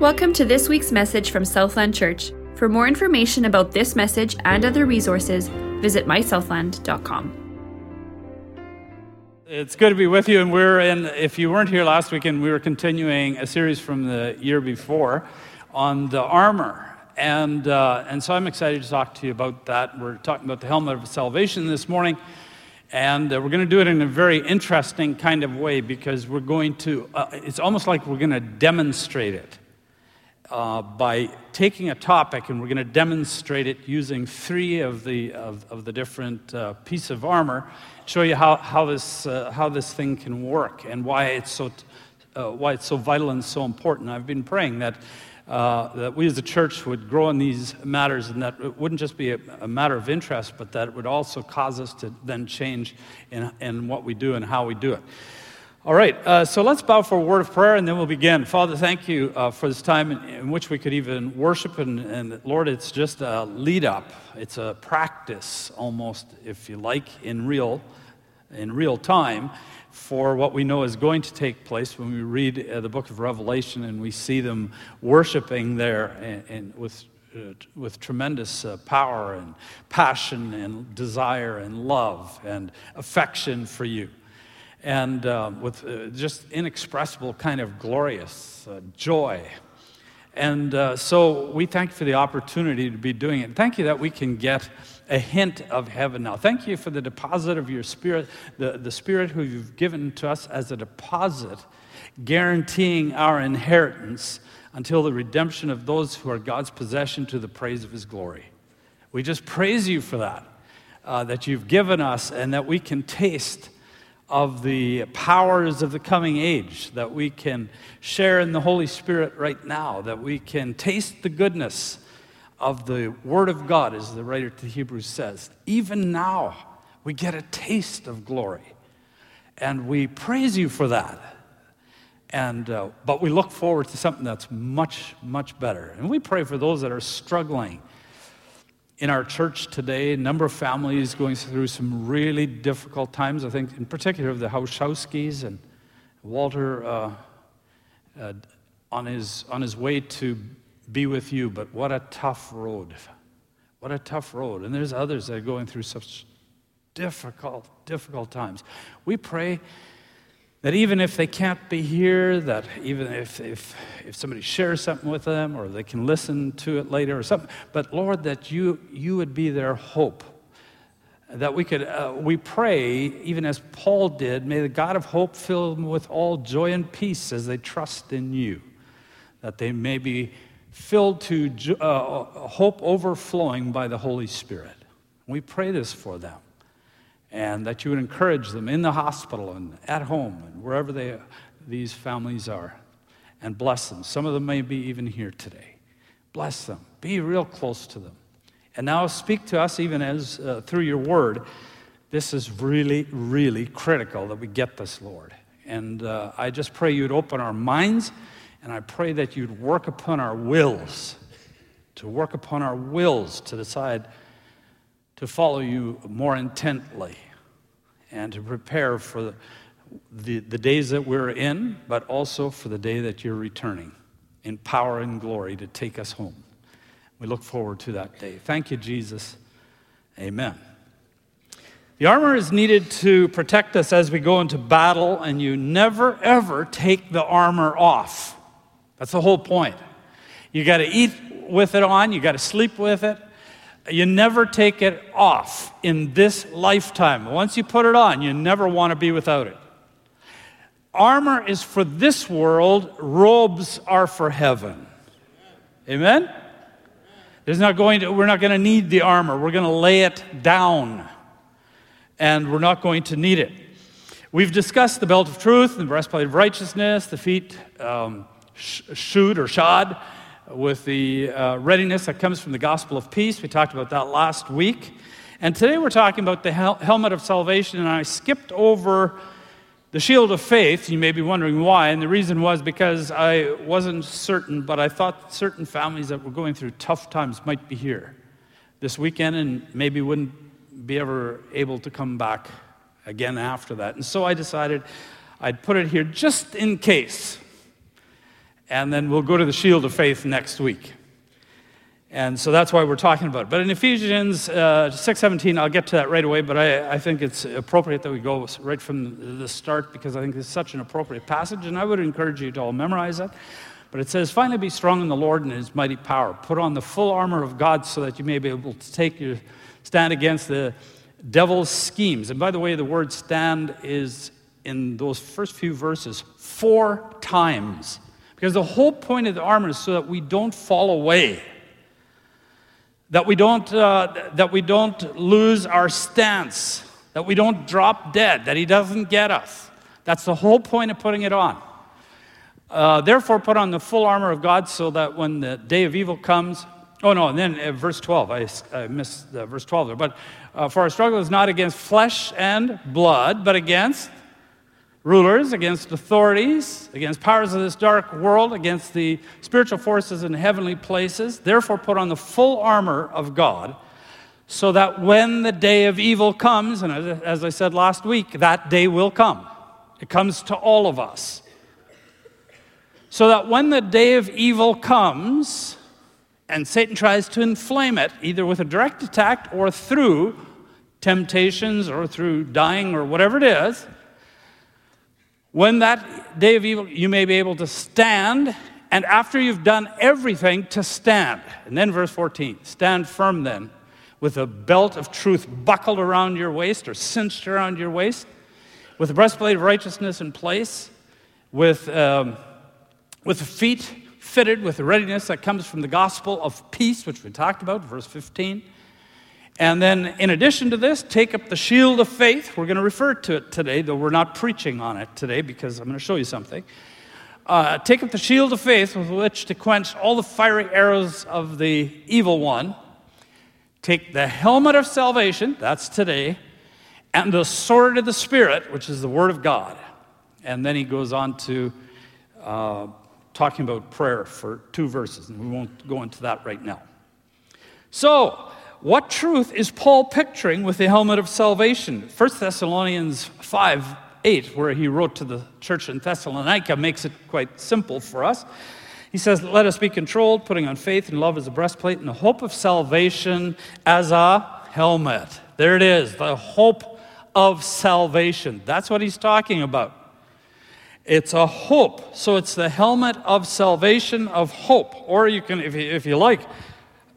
Welcome to this week's message from Southland Church. For more information about this message and other resources, visit mysouthland.com. It's good to be with you, and we're in. If you weren't here last weekend, we were continuing a series from the year before on the armor, and uh, and so I'm excited to talk to you about that. We're talking about the helmet of salvation this morning, and uh, we're going to do it in a very interesting kind of way because we're going to. Uh, it's almost like we're going to demonstrate it uh, by taking a topic and we're going to demonstrate it using three of the, of, of the different uh, pieces of armor, show you how, how, this, uh, how this thing can work and why it's, so, uh, why it's so vital and so important. I've been praying that, uh, that we as a church would grow in these matters and that it wouldn't just be a, a matter of interest, but that it would also cause us to then change in, in what we do and how we do it. All right, uh, so let's bow for a word of prayer and then we'll begin. Father, thank you uh, for this time in, in, which we could even worship. And, and, Lord, it's just a lead up, it's a practice almost, if you like, in real, in real time for what we know is going to take place when we read uh, the book of Revelation and we see them worshiping there and, and with uh, with tremendous uh, power and passion and desire and love and affection for you and uh, with uh, just inexpressible kind of glorious uh, joy. And uh, so we thank you for the opportunity to be doing it. Thank you that we can get a hint of heaven now. Thank you for the deposit of your spirit, the, the spirit who you've given to us as a deposit, guaranteeing our inheritance until the redemption of those who are God's possession to the praise of his glory. We just praise you for that, uh, that you've given us and that we can taste of the powers of the coming age, that we can share in the Holy Spirit right now, that we can taste the goodness of the Word of God, as the writer to Hebrews says. Even now, we get a taste of glory. And we praise you for that. And, uh, but we look forward to something that's much, much better. And we pray for those that are struggling in our church today, a number of families going through some really difficult times. I think, in particular, the Hauschowskis and Walter uh, uh, on, his, on his way to be with you. But what a tough road. What a tough road. And there's others that are going through such difficult, difficult times. We pray that even if they can't be here, that even if, if, if somebody shares something with them or they can listen to it later or something, but Lord, that you, you would be their hope. That we could, uh, we pray, even as Paul did, may the God of hope fill them with all joy and peace as they trust in you, that they may be filled to uh, hope overflowing by the Holy Spirit. We pray this for them and that you would encourage them in the hospital and at home and wherever they, these families are and bless them. Some of them may be even here today. Bless them. Be real close to them. And now speak to us even as uh, through your word. This is really, really critical that we get this, Lord. And uh, I just pray you'd open our minds and I pray that you'd work upon our wills, to work upon our wills to decide to follow you more intently and to prepare for the, the, the, days that we're in, but also for the day that you're returning in power and glory to take us home. We look forward to that day. Thank you, Jesus. Amen. The armor is needed to protect us as we go into battle, and you never, ever take the armor off. That's the whole point. You got to eat with it on, you got to sleep with it, you never take it off in this lifetime. Once you put it on, you never want to be without it. Armor is for this world, robes are for heaven. Amen? There's not going to, we're not going to need the armor. We're going to lay it down, and we're not going to need it. We've discussed the belt of truth, the breastplate of righteousness, the feet um, shoot or shod with the uh, readiness that comes from the gospel of peace. We talked about that last week. And today we're talking about the hel- helmet of salvation, and I skipped over the shield of faith. You may be wondering why, and the reason was because I wasn't certain, but I thought certain families that were going through tough times might be here this weekend and maybe wouldn't be ever able to come back again after that. And so I decided I'd put it here just in case. And then we'll go to the shield of faith next week. And so that's why we're talking about it. But in Ephesians uh, 6.17, I'll get to that right away, but I, I think it's appropriate that we go right from the start because I think it's such an appropriate passage, and I would encourage you to all memorize it. But it says, finally be strong in the Lord and his mighty power. Put on the full armor of God so that you may be able to take your stand against the devil's schemes. And by the way, the word stand is in those first few verses four times. Because the whole point of the armor is so that we don't fall away that we don't, uh, that we don't lose our stance, that we don't drop dead, that He doesn't get us. That's the whole point of putting it on. Uh, Therefore, put on the full armor of God so that when the day of evil comes, oh no, and then uh, verse 12, I, I missed verse 12 there, but uh, for our struggle is not against flesh and blood, but against rulers, against authorities, against powers of this dark world, against the spiritual forces in heavenly places. Therefore, put on the full armor of God, so that when the day of evil comes, and as I said last week, that day will come. It comes to all of us. So that when the day of evil comes, and Satan tries to inflame it, either with a direct attack or through temptations or through dying or whatever it is, when that day of evil, you may be able to stand, and after you've done everything, to stand. And then verse 14 stand firm then, with a belt of truth buckled around your waist or cinched around your waist, with the breastplate of righteousness in place, with, um, with feet fitted with the readiness that comes from the gospel of peace, which we talked about, verse 15 and then, in addition to this, take up the shield of faith. We're going to refer to it today, though we're not preaching on it today because I'm going to show you something. Uh, take up the shield of faith with which to quench all the fiery arrows of the evil one. Take the helmet of salvation, that's today, and the sword of the Spirit, which is the Word of God. And then he goes on to uh, talking about prayer for two verses, and we won't go into that right now. So, what truth is Paul picturing with the helmet of salvation? 1 Thessalonians 5 8, where he wrote to the church in Thessalonica, makes it quite simple for us. He says, Let us be controlled, putting on faith and love as a breastplate, and the hope of salvation as a helmet. There it is, the hope of salvation. That's what he's talking about. It's a hope. So it's the helmet of salvation, of hope. Or you can, if you, if you like,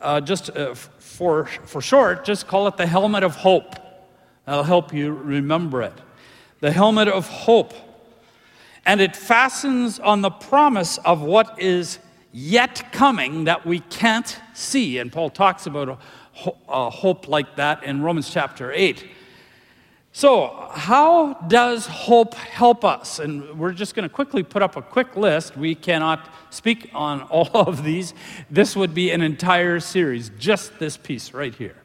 uh, just uh, for, for short, just call it the helmet of hope. That'll help you remember it. The helmet of hope. And it fastens on the promise of what is yet coming that we can't see. And Paul talks about a, a hope like that in Romans chapter 8. So, how does hope help us? And we're just going to quickly put up a quick list. We cannot speak on all of these. This would be an entire series, just this piece right here.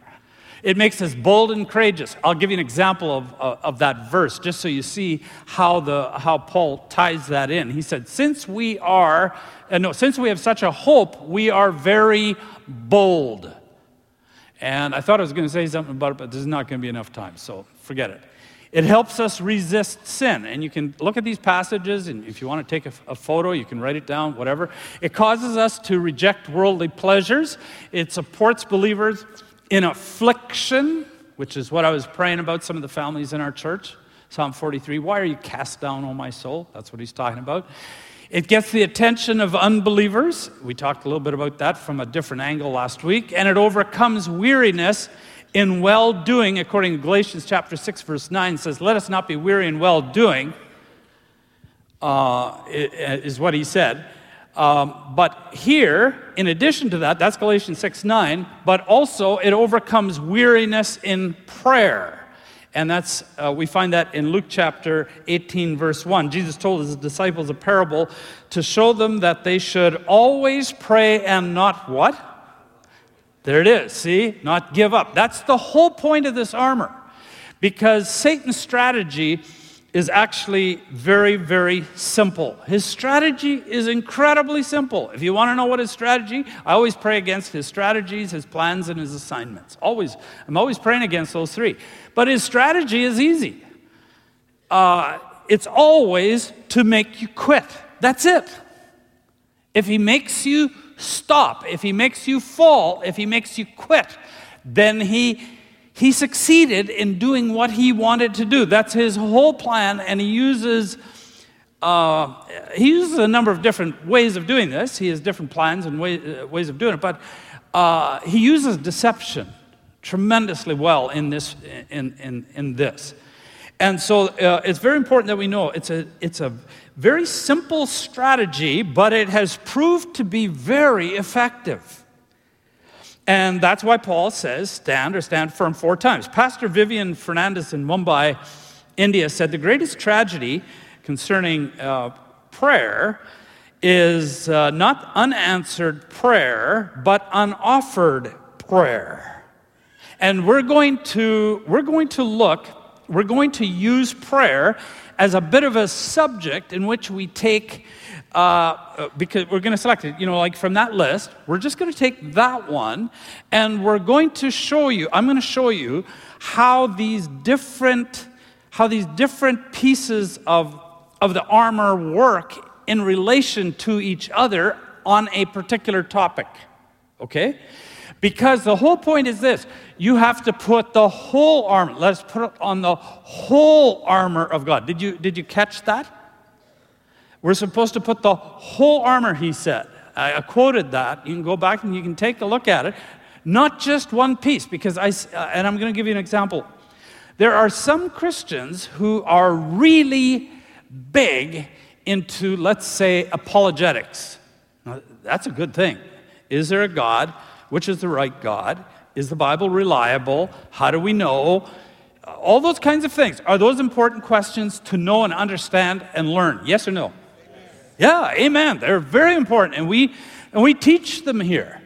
It makes us bold and courageous. I'll give you an example of, uh, of that verse, just so you see how, the, how Paul ties that in. He said, Since we are, uh, no, since we have such a hope, we are very bold. And I thought I was going to say something about it, but there's not going to be enough time, so forget it. It helps us resist sin. And you can look at these passages, and if you want to take a, a, photo, you can write it down, whatever. It causes us to reject worldly pleasures. It supports believers in affliction, which is what I was praying about some of the families in our church. Psalm 43 Why are you cast down, O my soul? That's what he's talking about. It gets the attention of unbelievers. We talked a little bit about that from a different angle last week. And it overcomes weariness in well doing, according to Galatians chapter 6, verse 9, says, Let us not be weary in well doing, uh, is what he said. Um, but here, in addition to that, that's Galatians 6 9, but also it overcomes weariness in prayer. And that's, uh, we find that in Luke chapter 18, verse 1. Jesus told his disciples a parable to show them that they should always pray and not what? There it is, see? Not give up. That's the whole point of this armor. Because Satan's strategy is actually very, very simple. His strategy is incredibly simple. If you want to know what his strategy, I always pray against his strategies, his plans, and his assignments. Always. I'm always praying against those three. But his strategy is easy. Uh, it's always to make you quit. That's it. if he makes you stop, if he makes you fall, if he makes you quit, then he he succeeded in doing what he wanted to do. That's his whole plan, and he uses uh, he uses a number of different ways of doing this. He has different plans and way, uh, ways of doing it, but uh, he uses deception tremendously well in this. In, in, in this. And so uh, it's very important that we know it's a, it's a very simple strategy, but it has proved to be very effective. And that's why Paul says, stand or stand firm four times. Pastor Vivian Fernandez in Mumbai, India, said the greatest tragedy concerning uh, prayer is uh, not unanswered prayer, but unoffered prayer. And we're going to, we're going to look, we're going to use prayer as a bit of a subject in which we take, uh, because we're going to select it, you know, like from that list, we're just going to take that one and we're going to show you, I'm going to show you how these different, how these different pieces of of the armor work in relation to each other on a particular topic. Okay? Because the whole point is this you have to put the whole armor, let's put it on the whole armor of God. Did you, did you catch that? We're supposed to put the whole armor, he said. I quoted that. You can go back and you can take a look at it. Not just one piece, because I, uh, and I'm going to give you an example. There are some Christians who are really big into, let's say, apologetics. Now, that's a good thing. Is there a God? Which is the right God? Is the Bible reliable? How do we know? All those kinds of things. Are those important questions to know and understand and learn? Yes or no? Yeah, amen. They're very important. And we, and we teach them here.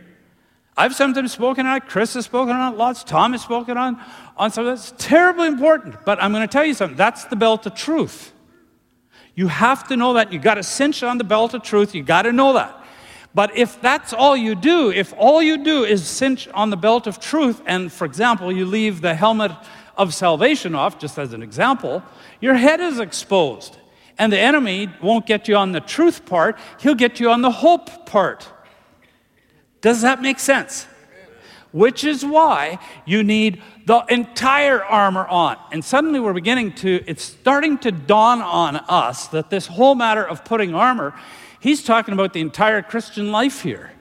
I've sometimes spoken on it, Chris has spoken on it lots, Tom has spoken on, on some of It's terribly important. But I'm going to tell you something. That's the belt of truth. You have to know that. You got to cinch on the belt of truth. You got to know that. But if that's all you do, if all you do is cinch on the belt of truth, and for example, you leave the helmet of salvation off, just as an example, your head is exposed. And the enemy won't get you on the truth part, he'll get you on the hope part. Does that make sense? Which is why you need the entire armor on. And suddenly we're beginning to, it's starting to dawn on us that this whole matter of putting armor, he's talking about the entire Christian life here.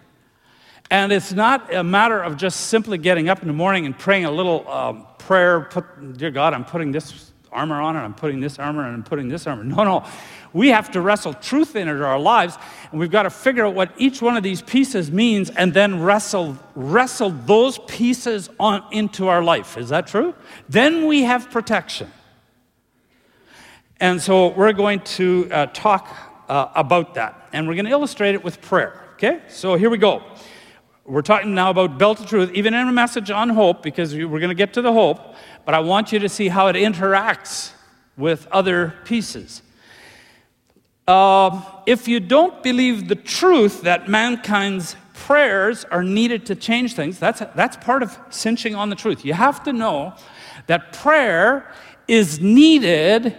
And it's not a matter of just simply getting up in the morning and praying a little um, prayer, put, dear God, I'm putting this armor on and I'm putting this armor and I'm putting this armor. No, no. We have to wrestle truth into our lives, and we've got to figure out what each one of these pieces means and then wrestle, wrestle those pieces on into our life. Is that true? Then we have protection. And so we're going to uh, talk uh, about that, and we're going to illustrate it with prayer. Okay? So here we go. We're talking now about belt of truth, even in a message on hope, because we're going to get to the hope, but I want you to see how it interacts with other pieces. Uh, if you don't believe the truth that mankind's prayers are needed to change things, that's, that's part of cinching on the truth. You have to know that prayer is needed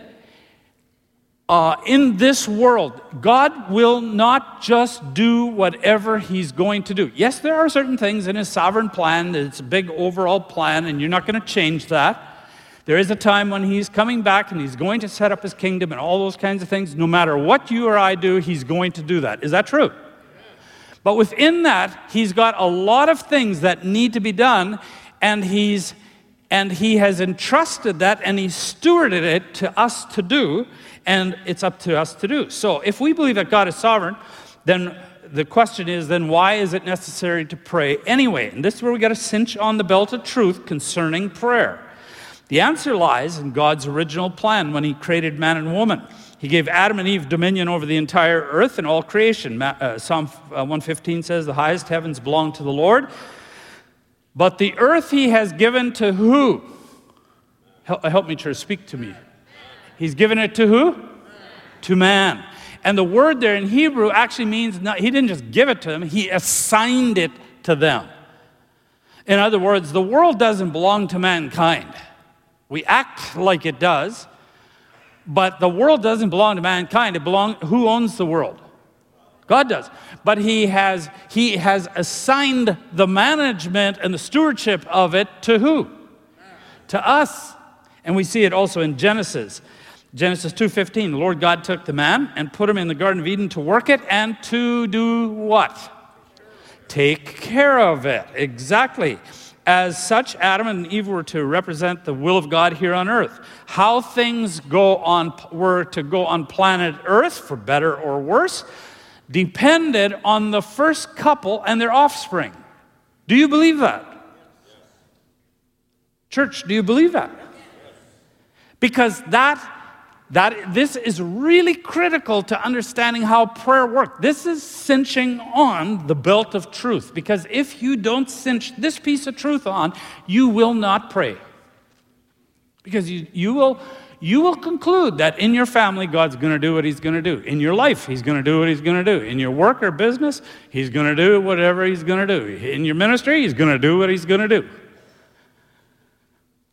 uh, in this world. God will not just do whatever He's going to do. Yes, there are certain things in His sovereign plan, it's a big overall plan, and you're not going to change that. There is a time when he's coming back and he's going to set up his kingdom and all those kinds of things. No matter what you or I do, he's going to do that. Is that true? But within that, he's got a lot of things that need to be done, and he's and he has entrusted that and he stewarded it to us to do, and it's up to us to do. So if we believe that God is sovereign, then the question is then why is it necessary to pray anyway? And this is where we got to cinch on the belt of truth concerning prayer. The answer lies in God's original plan when He created man and woman. He gave Adam and Eve dominion over the entire earth and all creation. Uh, Psalm 115 uh, says, The highest heavens belong to the Lord. But the earth He has given to who? Help, help me, church, speak to me. He's given it to who? To man. And the word there in Hebrew actually means not, He didn't just give it to them, He assigned it to them. In other words, the world doesn't belong to mankind. We act like it does, but the world doesn't belong to mankind. It belong, who owns the world? God does. But he has, he has assigned the management and the stewardship of it to who? To us. And we see it also in Genesis. Genesis 2:15, the Lord God took the man and put him in the garden of Eden to work it and to do what? Take care of it. Exactly. As such, Adam and Eve were to represent the will of God here on earth. How things go on were to go on planet Earth, for better or worse, depended on the first couple and their offspring. Do you believe that? Church, do you believe that? Because that that this is really critical to understanding how prayer works. This is cinching on the belt of truth because if you don't cinch this piece of truth on, you will not pray. Because you, you will you will conclude that in your family, God's going to do what He's going to do. In your life, He's going to do what He's going to do. In your work or business, He's going to do whatever He's going to do. In your ministry, He's going to do what He's going to do.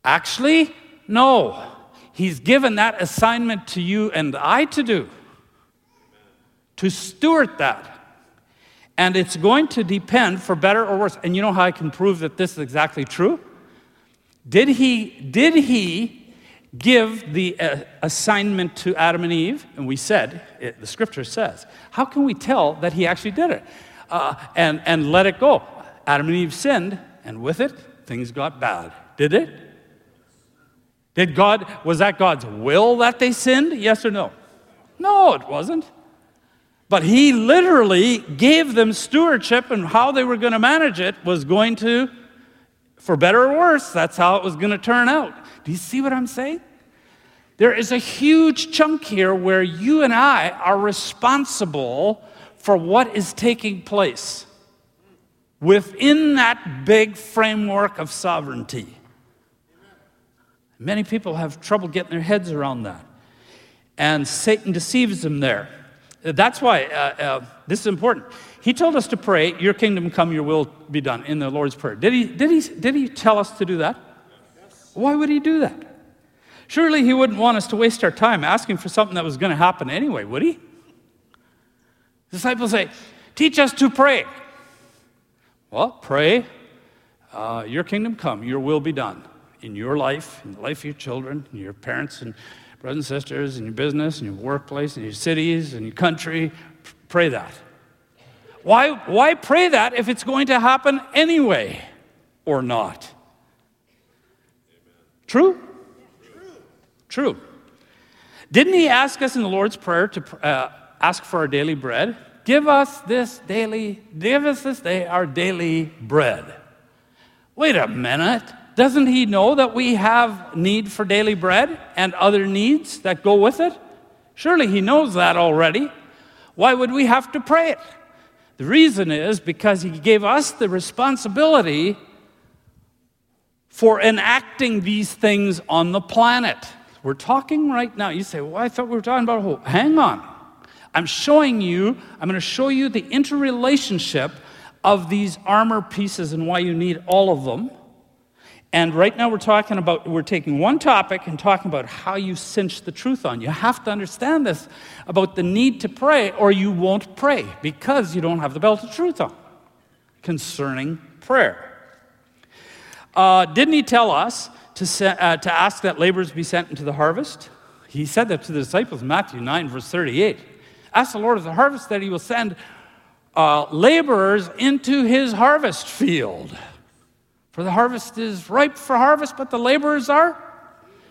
Actually, no. He's given that assignment to you and I to do, to steward that. And it's going to depend for better or worse. And you know how I can prove that this is exactly true? Did he, did he give the uh, assignment to Adam and Eve? And we said, it, the scripture says, how can we tell that he actually did it? Uh, and, and let it go. Adam and Eve sinned, and with it, things got bad. Did it? Did God, was that God's will that they sinned? Yes or no? No, it wasn't. But he literally gave them stewardship, and how they were going to manage it was going to, for better or worse, that's how it was going to turn out. Do you see what I'm saying? There is a huge chunk here where you and I are responsible for what is taking place within that big framework of sovereignty. Many people have trouble getting their heads around that. And Satan deceives them there. That's why uh, uh, this is important. He told us to pray, Your kingdom come, your will be done, in the Lord's Prayer. Did he, did he, did he tell us to do that? Yes. Why would he do that? Surely he wouldn't want us to waste our time asking for something that was going to happen anyway, would he? Disciples say, Teach us to pray. Well, pray, uh, Your kingdom come, your will be done in your life, in the life of your children, and your parents and brothers and sisters, in your business, in your workplace, in your cities, in your country. Pray that. Why, why pray that if it's going to happen anyway or not? True? True. Didn't he ask us in the Lord's Prayer to uh, ask for our daily bread? Give us this daily, give us this day our daily bread. Wait a minute. Doesn't he know that we have need for daily bread and other needs that go with it? Surely he knows that already. Why would we have to pray it? The reason is because he gave us the responsibility for enacting these things on the planet. We're talking right now. You say, well, I thought we were talking about hope. Hang on. I'm showing you, I'm going to show you the interrelationship of these armor pieces and why you need all of them. And right now we're talking about, we're taking one topic and talking about how you cinch the truth on. You have to understand this about the need to pray, or you won't pray because you don't have the belt of truth on concerning prayer. Uh, didn't he tell us to, uh, to ask that laborers be sent into the harvest? He said that to the disciples, Matthew 9, verse 38. Ask the Lord of the harvest that he will send uh, laborers into his harvest field. For the harvest is ripe for harvest, but the laborers are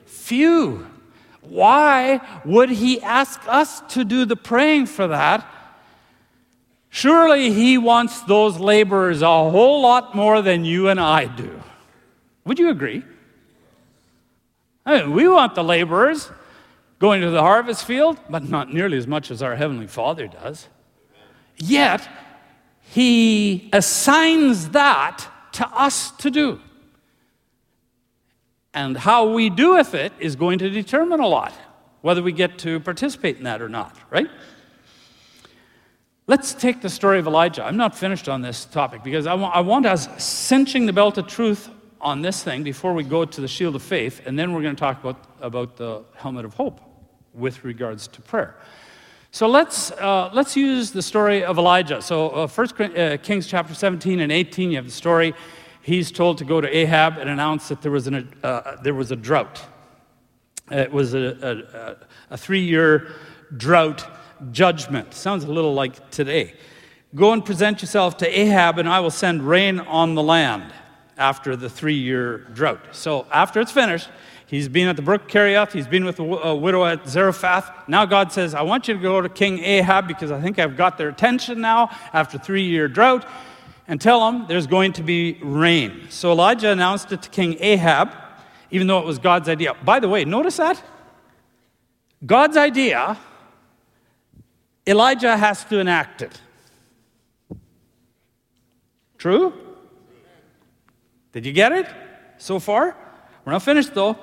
few. Why would he ask us to do the praying for that? Surely he wants those laborers a whole lot more than you and I do. Would you agree? I mean, we want the laborers going to the harvest field, but not nearly as much as our Heavenly Father does. Yet, he assigns that to us to do. And how we do with it is going to determine a lot, whether we get to participate in that or not, right? Let's take the story of Elijah. I'm not finished on this topic because I want, I want us cinching the belt of truth on this thing before we go to the shield of faith, and then we're going to talk about, about the helmet of hope with regards to prayer. So let's, uh, let's use the story of Elijah. So, uh, 1 uh, Kings chapter 17 and 18, you have the story. He's told to go to Ahab and announce that there was, an, uh, there was a drought. It was a, a, a three year drought judgment. Sounds a little like today. Go and present yourself to Ahab, and I will send rain on the land after the three year drought. So, after it's finished, He's been at the brook Kerith. He's been with uh, widow at Zarephath. Now God says, I want you to go to King Ahab because I think I've got their attention now after three year drought and tell them there's going to be rain. So Elijah announced it to King Ahab, even though it was God's idea. By the way, notice that? God's idea, Elijah has to enact it. True? Did you get it so far? We're not finished though.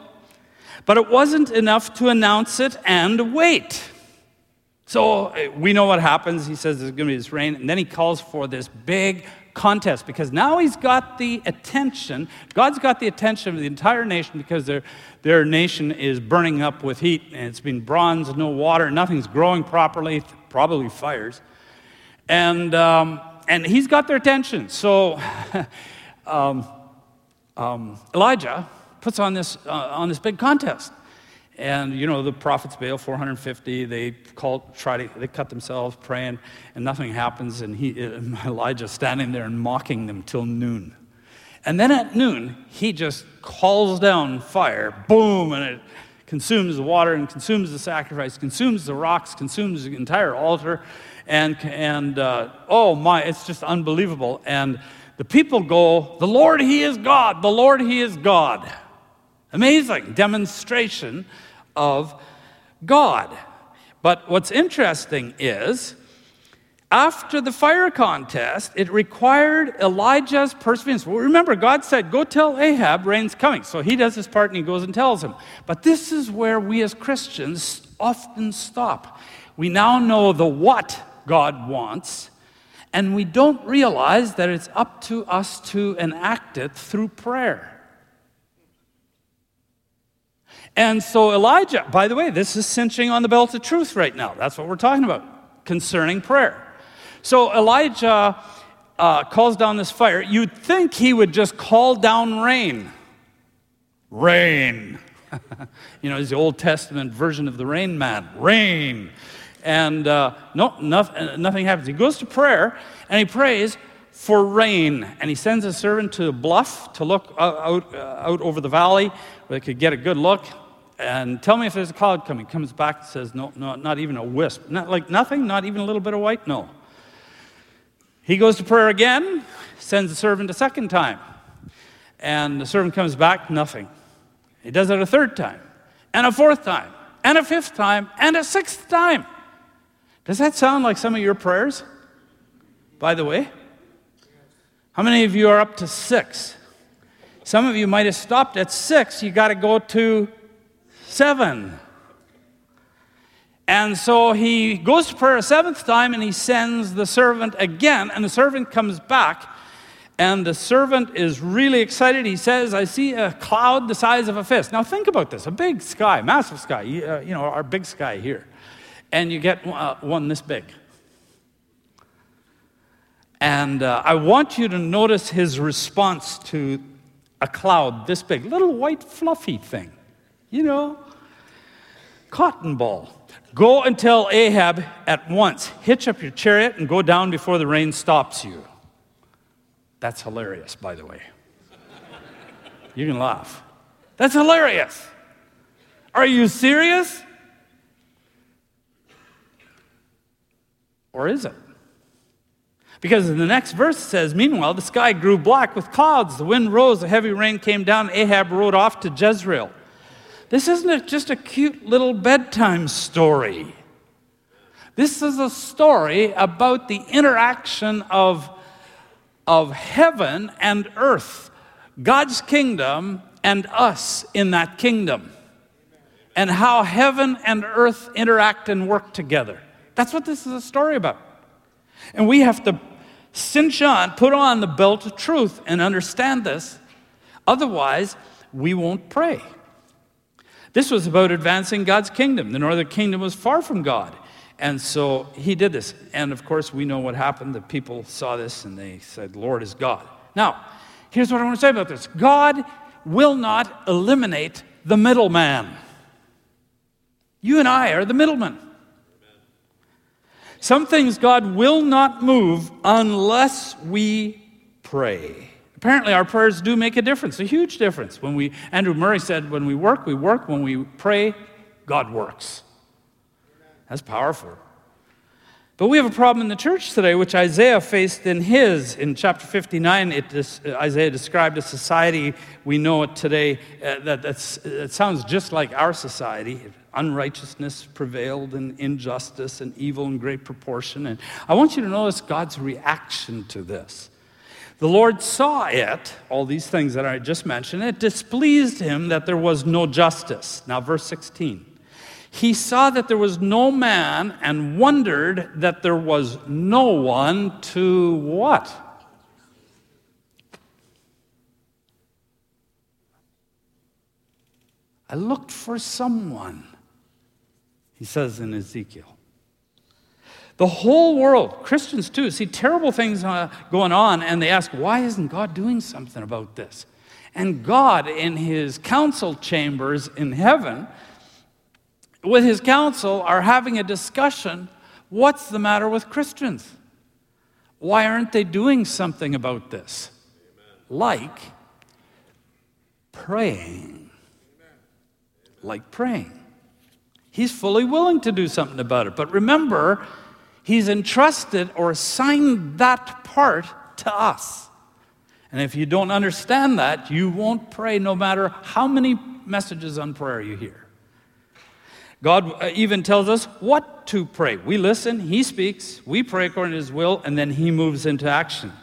But it wasn't enough to announce it and wait. So uh, we know what happens. He says there's going to be this rain, and then he calls for this big contest because now he's got the attention. God's got the attention of the entire nation because their, their nation is burning up with heat, and it's been bronze, no water, nothing's growing properly, probably fires. And, um, and he's got their attention. So um, um, Elijah puts on this, uh, on this big contest. And you know, the prophets Baal 450. They call, try to, they cut themselves praying, and nothing happens. And he, Elijah standing there and mocking them till noon. And then at noon, he just calls down fire, boom, and it consumes the water and consumes the sacrifice, consumes the rocks, consumes the entire altar. And, and uh, oh my, it's just unbelievable. And the people go, The Lord, He is God, the Lord, He is God. Amazing demonstration of God. But what's interesting is, after the fire contest, it required Elijah's perseverance. Well, remember, God said, Go tell Ahab rain's coming. So he does his part and he goes and tells him. But this is where we as Christians often stop. We now know the what God wants, and we don't realize that it's up to us to enact it through prayer. And so Elijah, by the way, this is cinching on the belt of truth right now. That's what we're talking about concerning prayer. So Elijah uh, calls down this fire. You'd think he would just call down rain. Rain. you know, he's the Old Testament version of the rain man. Rain. And uh, no, nothing, nothing happens. He goes to prayer and he prays for rain. And he sends a servant to a bluff to look out, uh, out over the valley where they could get a good look and tell me if there's a cloud coming. Comes back and says, no, no, not even a wisp. Not like nothing, not even a little bit of white? No. He goes to prayer again, sends the servant a second time. And the servant comes back, nothing. He does it a third time, and a fourth time, and a fifth time, and a sixth time. Does that sound like some of your prayers? By the way, how many of you are up to six? Some of you might have stopped at six. You got to go to seven. And so he goes to prayer a seventh time and he sends the servant again, and the servant comes back. And the servant is really excited. He says, I see a cloud the size of a fist. Now, think about this a big sky, massive sky, uh, you know, our big sky here. And you get uh, one this big. And uh, I want you to notice his response to a cloud this big, little white fluffy thing, you know cotton ball. Go and tell Ahab at once, hitch up your chariot and go down before the rain stops you. That's hilarious, by the way. You can laugh. That's hilarious. Are you serious? Or is it? Because in the next verse says, Meanwhile, the sky grew black with clouds, the wind rose, a heavy rain came down, Ahab rode off to Jezreel. This isn't just a cute little bedtime story. This is a story about the interaction of, of heaven and earth, God's kingdom and us in that kingdom, and how heaven and earth interact and work together. That's what this is a story about. And we have to cinch on, put on the belt of truth and understand this. Otherwise, we won't pray. This was about advancing God's kingdom. The northern kingdom was far from God. and so he did this. And of course, we know what happened. The people saw this and they said, Lord is God. Now, here's what I want to say about this God will not eliminate the middleman. You and I are the middleman. Some things God will not move unless we pray. Apparently, our prayers do make a difference, a huge difference. When we, Andrew Murray said, when we work, we work. When we pray, God works. That's powerful. But we have a problem in the church today, which Isaiah faced in his. In chapter 59, it, Isaiah described a society we know it today uh, that it sounds just like our society. Unrighteousness prevailed, and injustice and evil in great proportion. And I want you to notice God's reaction to this. The Lord saw it, all these things that I just mentioned, it displeased him that there was no justice. Now, verse 16 he saw that there was no man and wondered that there was no one to what? I looked for someone, he says in Ezekiel. The whole world, Christians too, see terrible things uh, going on, and they ask, why isn't God doing something about this? And God, in his council chambers in heaven, with his council are having a discussion what's the matter with Christians? Why aren't they doing something about this? Like praying. Like praying. He's fully willing to do something about it. But remember, he's entrusted or assigned that part to us. And if you don't understand that, you won't pray no matter how many messages on prayer you hear. God uh, even tells us what to pray. We listen, He speaks, we pray according to His will, and then He moves into action.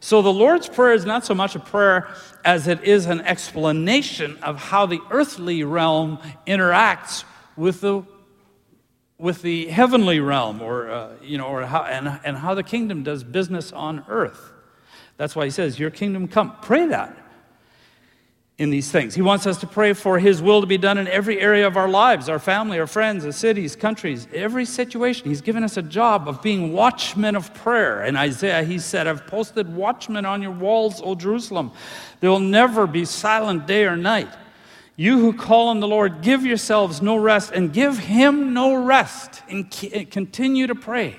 So the Lord's Prayer is not so much a prayer as it is an explanation of how the earthly realm interacts with the with the heavenly realm or uh, you know or how and, and how the kingdom does business on earth that's why he says your kingdom come pray that in these things. He wants us to pray for His will to be done in every area of our lives, our family, our friends, the cities, countries, every situation. He's given us a job of being watchmen of prayer. In Isaiah, he said, I've posted watchmen on your walls, O Jerusalem. There will never be silent day or night. You who call on the Lord, give yourselves no rest and give Him no rest and continue to pray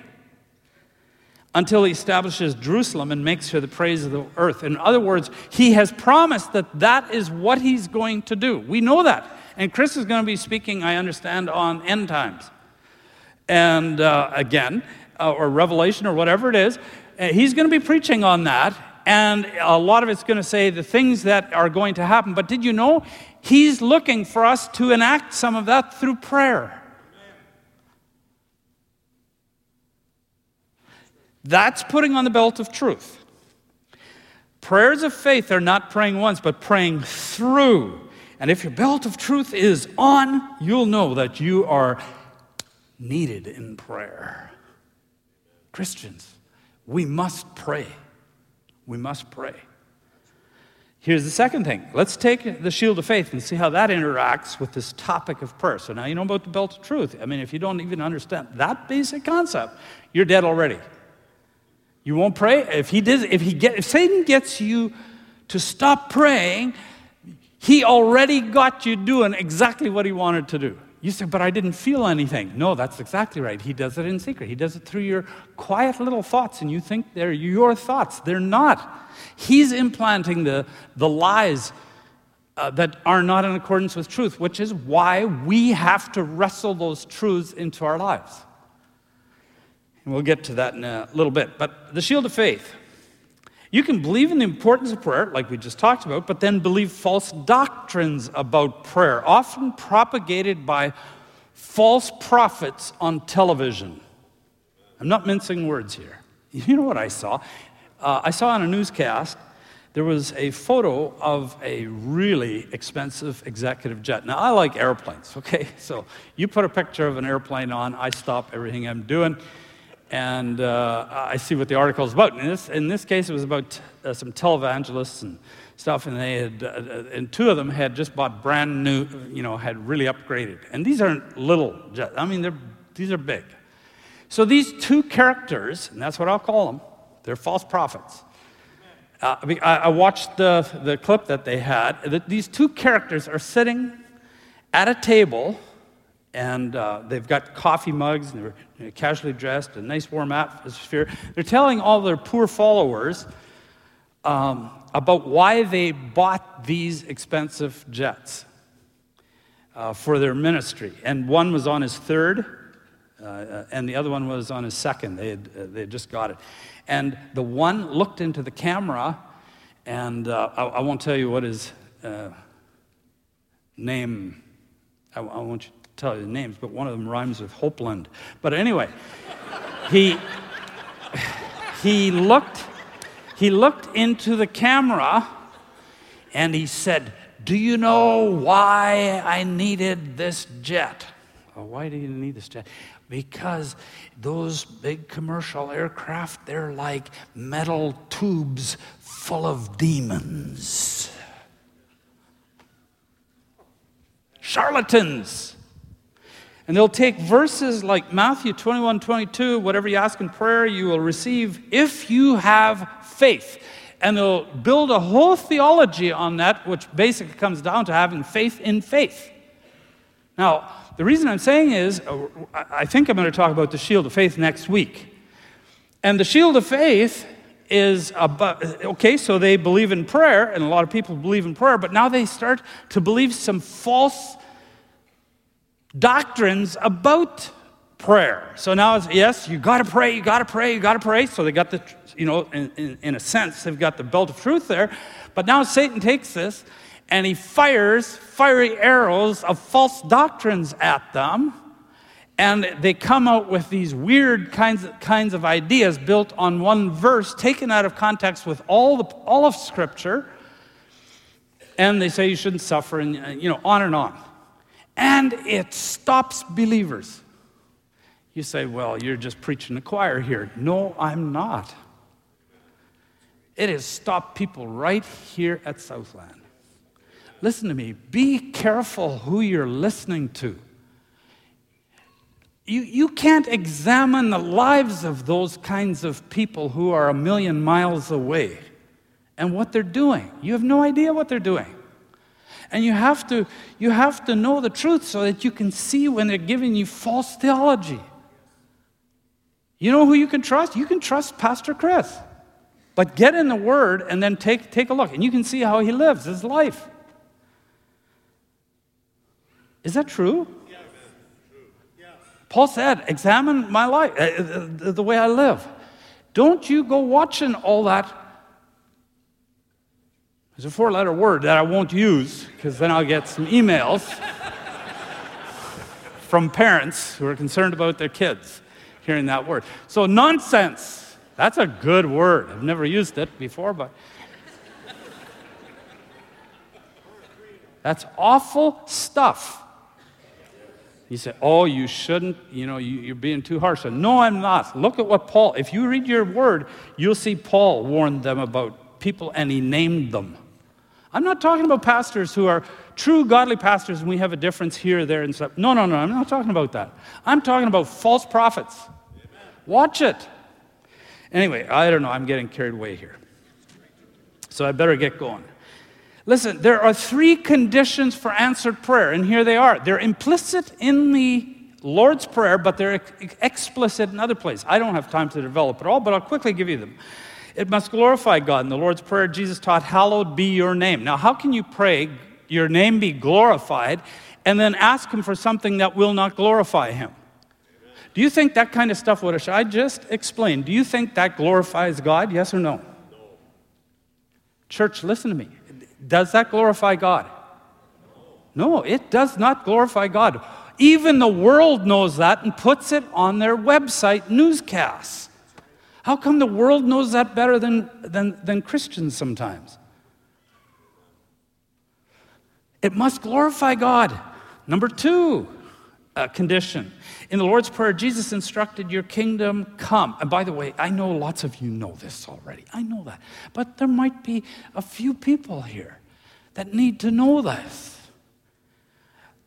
until he establishes Jerusalem and makes her the praise of the earth. In other words, he has promised that that is what he's going to do. We know that. And Chris is going to be speaking, I understand, on end times. And uh, again, uh, or Revelation or whatever it is, uh, he's going to be preaching on that. And a lot of it's going to say the things that are going to happen. But did you know he's looking for us to enact some of that through prayer? That's putting on the belt of truth. Prayers of faith are not praying once, but praying through. And if your belt of truth is on, you'll know that you are needed in prayer. Christians, we must pray. We must pray. Here's the second thing. Let's take the shield of faith and see how that interacts with this topic of prayer. So now you know about the belt of truth. I mean, if you don't even understand that basic concept, you're dead already. You won't pray? If he did, if he get, if Satan gets you to stop praying, he already got you doing exactly what he wanted to do. You say, but I didn't feel anything. No, that's exactly right. He does it in secret. He does it through your quiet little thoughts, and you think they're your thoughts. They're not. He's implanting the, the lies uh, that are not in accordance with truth, which is why we have to wrestle those truths into our lives. And we'll get to that in a little bit. But the shield of faith. You can believe in the importance of prayer, like we just talked about, but then believe false doctrines about prayer, often propagated by false prophets on television. I'm not mincing words here. You know what I saw? Uh, I saw on a newscast there was a photo of a really expensive executive jet. Now, I like airplanes, okay? So you put a picture of an airplane on, I stop everything I'm doing and uh, I see what the article is about. In this, in this case, it was about uh, some televangelists and stuff, and they had, uh, uh, and two of them had just bought brand new, you know, had really upgraded. And these aren't little. I mean, they're, these are big. So these two characters, and that's what I'll call them, they're false prophets. Uh, I watched the, the clip that they had. These two characters are sitting at a table, and uh, they've got coffee mugs, and they're casually dressed, a nice warm atmosphere. They're telling all their poor followers um, about why they bought these expensive jets uh, for their ministry. And one was on his third, uh, and the other one was on his second. They had, uh, they had just got it. And the one looked into the camera, and uh, I, I, won't tell you what his uh, name, I, I won't tell you the names, but one of them rhymes with Hopeland. But anyway, he, he, looked, he looked into the camera and he said, Do you know why I needed this jet? Oh, why do you need this jet? Because those big commercial aircraft, they're like metal tubes full of demons. Charlatans. And they'll take verses like Matthew 21 22, whatever you ask in prayer, you will receive if you have faith. And they'll build a whole theology on that, which basically comes down to having faith in faith. Now, the reason I'm saying is, uh, I think I'm going to talk about the shield of faith next week. And the shield of faith is about, okay, so they believe in prayer, and a lot of people believe in prayer, but now they start to believe some false doctrines about prayer. So now it's, yes, you got to pray, you got to pray, you got to pray. So they got the, you know, in, in, in, a sense, they've got the belt of truth there. But now Satan takes this and he fires fiery arrows of false doctrines at them. And they come out with these weird kinds, kinds of ideas built on one verse, taken out of context with all, the, all of Scripture. And they say you shouldn't suffer, and you know, on and on and it stops believers. You say, well, you're just preaching the choir here. No, I'm not. It has stopped people right here at Southland. Listen to me. Be careful who you're listening to. You, you can't examine the lives of those kinds of people who are a million miles away and what they're doing. You have no idea what they're doing. And you have to, you have to know the truth so that you can see when they're giving you false theology. You know who you can trust? You can trust Pastor Chris. But get in the Word and then take, take a look, and you can see how he lives his life. Is that true? Paul said, Examine my life, uh, uh, the way I live. Don't you go watching all that there's a four letter word that I won't use because then I'll get some emails from parents who are concerned about their kids hearing that word. So, nonsense. That's a good word. I've never used it before, but that's awful stuff. You say, oh, you shouldn't, you know, you, are being too harsh. No, I'm not. Look at what Paul, if you read your word, you'll see Paul warned them about people and he named them. I'm not talking about pastors who are true godly pastors and we have a difference here, there, and stuff. No, no, no, I'm not talking about that. I'm talking about false prophets. Amen. Watch it. Anyway, I don't know, I'm getting carried away here. So I better get going. Listen, there are three conditions for answered prayer, and here they are. They're implicit in the Lord's Prayer, but they're ex- explicit in other places. I don't have time to develop it all, but I'll quickly give you them. It must glorify God. In the Lord's Prayer, Jesus taught, Hallowed be your name. Now, how can you pray, your name be glorified, and then ask Him for something that will not glorify Him? Do you think that kind of stuff, what I just explained, do you think that glorifies God? Yes or no? no? Church, listen to me. Does that glorify God? No. no, it does not glorify God. Even the world knows that and puts it on their website newscasts. How come the world knows that better than, than, than Christians sometimes? It must glorify God. Number two, uh, condition. In the Lord's Prayer, Jesus instructed, Your kingdom come. And by the way, I know lots of you know this already. I know that. But there might be a few people here that need to know this.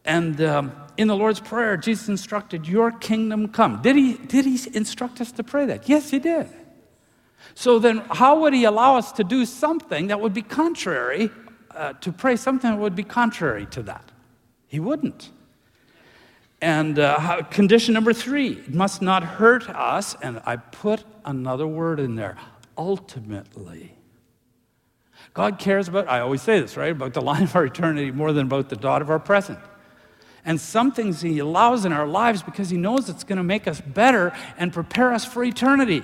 And um, in the Lord's Prayer, Jesus instructed, Your kingdom come. Did he, did he instruct us to pray that? Yes, he did. So then, how would he allow us to do something that would be contrary, uh, to pray something that would be contrary to that? He wouldn't. And uh, condition number three, it must not hurt us. And I put another word in there ultimately. God cares about, I always say this, right, about the line of our eternity more than about the dot of our present. And some things He allows in our lives because He knows it's going to make us better and prepare us for eternity.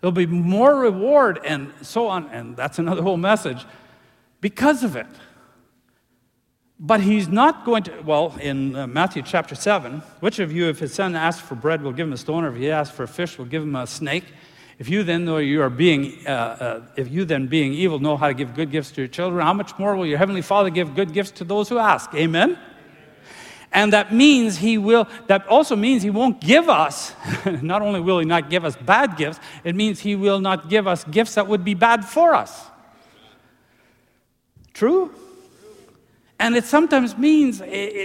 There'll be more reward and so on. And that's another whole message because of it. But he's not going to, well, in uh, Matthew chapter 7, which of you, if his son asks for bread, will give him a stone, or if he asks for a fish, will give him a snake? If you then, though you are being, uh, uh, if you then being evil, know how to give good gifts to your children, how much more will your heavenly Father give good gifts to those who ask? Amen? And that means he will, that also means he won't give us, not only will he not give us bad gifts, it means he will not give us gifts that would be bad for us. True? And it sometimes means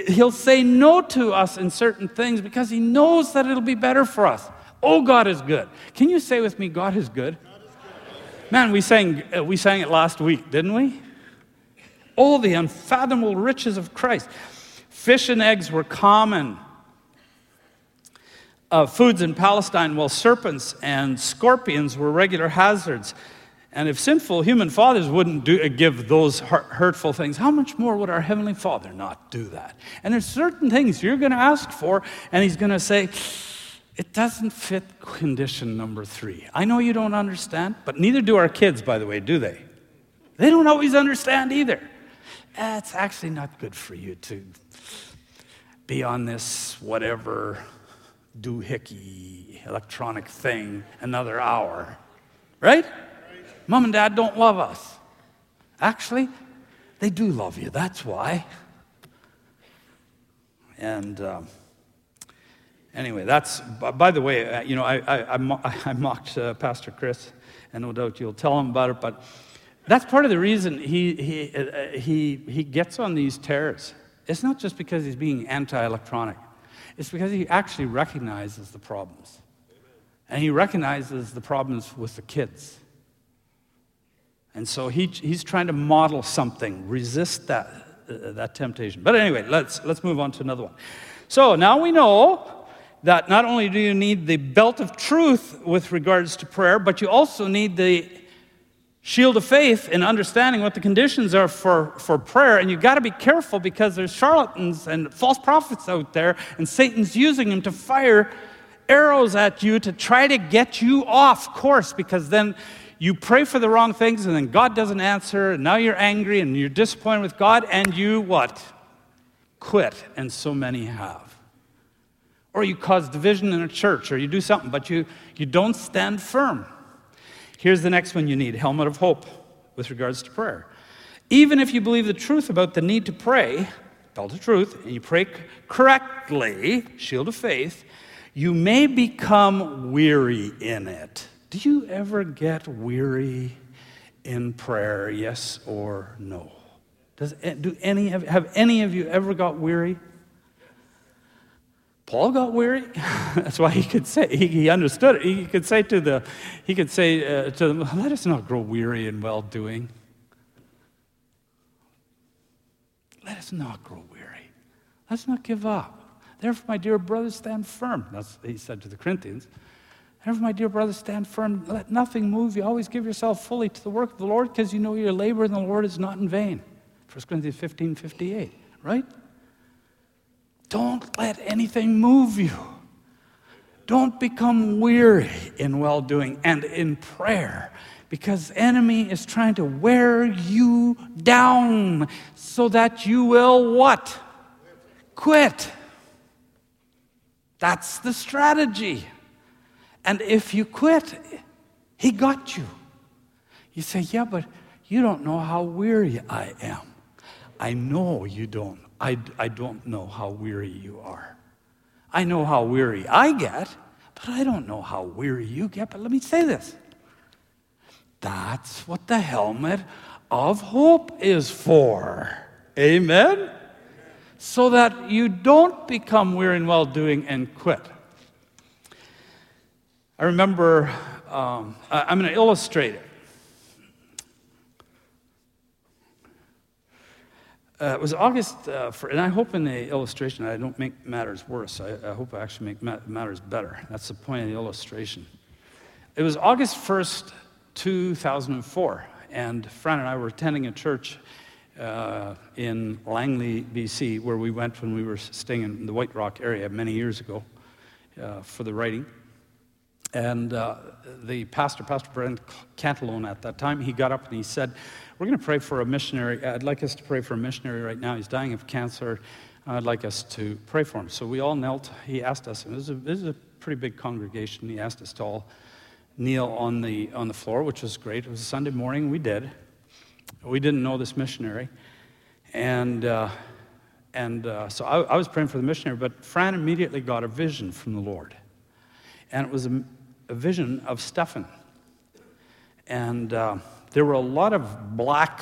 he'll say no to us in certain things because he knows that it'll be better for us. Oh, God is good. Can you say with me, God is good? Man, we sang, uh, we sang it last week, didn't we? Oh, the unfathomable riches of Christ. Fish and eggs were common uh, foods in Palestine, while serpents and scorpions were regular hazards. And if sinful human fathers wouldn't do, give those hurtful things, how much more would our Heavenly Father not do that? And there's certain things you're going to ask for, and He's going to say, it doesn't fit condition number three. I know you don't understand, but neither do our kids, by the way, do they? They don't always understand either. It's actually not good for you to be on this whatever doohickey electronic thing another hour, right? Mom and dad don't love us. Actually, they do love you. That's why. And um, anyway, that's, by the way, uh, you know, I, I, I, I mocked uh, Pastor Chris, and no doubt you'll tell him about it, but that's part of the reason he, he, uh, uh he, he gets on these tears. It's not just because he's being anti electronic, it's because he actually recognizes the problems. And he recognizes the problems with the kids. And so he, he's trying to model something, resist that, uh, that temptation. But anyway, let's, let's move on to another one. So now we know that not only do you need the belt of truth with regards to prayer, but you also need the shield of faith in understanding what the conditions are for, for prayer. And you've got to be careful because there's charlatans and false prophets out there, and Satan's using them to fire arrows at you to try to get you off course because then you pray for the wrong things and then God doesn't answer, and now you're angry and you're disappointed with God, and you what? Quit, and so many have. Or you cause division in a church, or you do something, but you, you don't stand firm. Here's the next one you need helmet of hope with regards to prayer. Even if you believe the truth about the need to pray, belt of truth, and you pray correctly, shield of faith, you may become weary in it. Do you ever get weary in prayer, yes or no? Does, do any have any of you ever got weary? Paul got weary. That's why he could say, he, he, understood it. He could say to the, he could say uh, to them, let us not grow weary in well doing. Let us not grow weary. Let's not give up. Therefore, my dear brothers, stand firm. That's he said to the Corinthians. Therefore, my dear brothers, stand firm. Let nothing move you. Always give yourself fully to the work of the Lord because you know your labor in the Lord is not in vain. 1 Corinthians 15 58, right? Don't let anything move you. Don't become weary in well doing and in prayer because enemy is trying to wear you down so that you will what? Quit. That's the strategy. And if you quit, he got you. You say, Yeah, but you don't know how weary I am. I know you don't. I, I don't know how weary you are. I know how weary I get, but I don't know how weary you get. But let me say this that's what the helmet of hope is for. Amen? so that you don't become weary in well doing and quit. I remember, um, I'm going to illustrate it. Uh, it was August, uh, for, and I hope in the illustration I don't make matters worse. I, I hope I actually make ma- matters better. That's the point of the illustration. It was August 1st, 2004, and Fran and I were attending a church uh, in Langley, BC, where we went when we were staying in the White Rock area many years ago uh, for the writing. And uh, the pastor, Pastor Brent Cantalone at that time, he got up and he said, we're going to pray for a missionary. I'd like us to pray for a missionary right now. He's dying of cancer. I'd like us to pray for him. So we all knelt. He asked us, and this is a, this is a pretty big congregation. He asked us to all kneel on the, on the floor, which was great. It was a Sunday morning. We did. We didn't know this missionary. And, uh, and uh, so I, I was praying for the missionary, but Fran immediately got a vision from the Lord. And it was a, a vision of Stephen. And. Uh, there were a lot of black,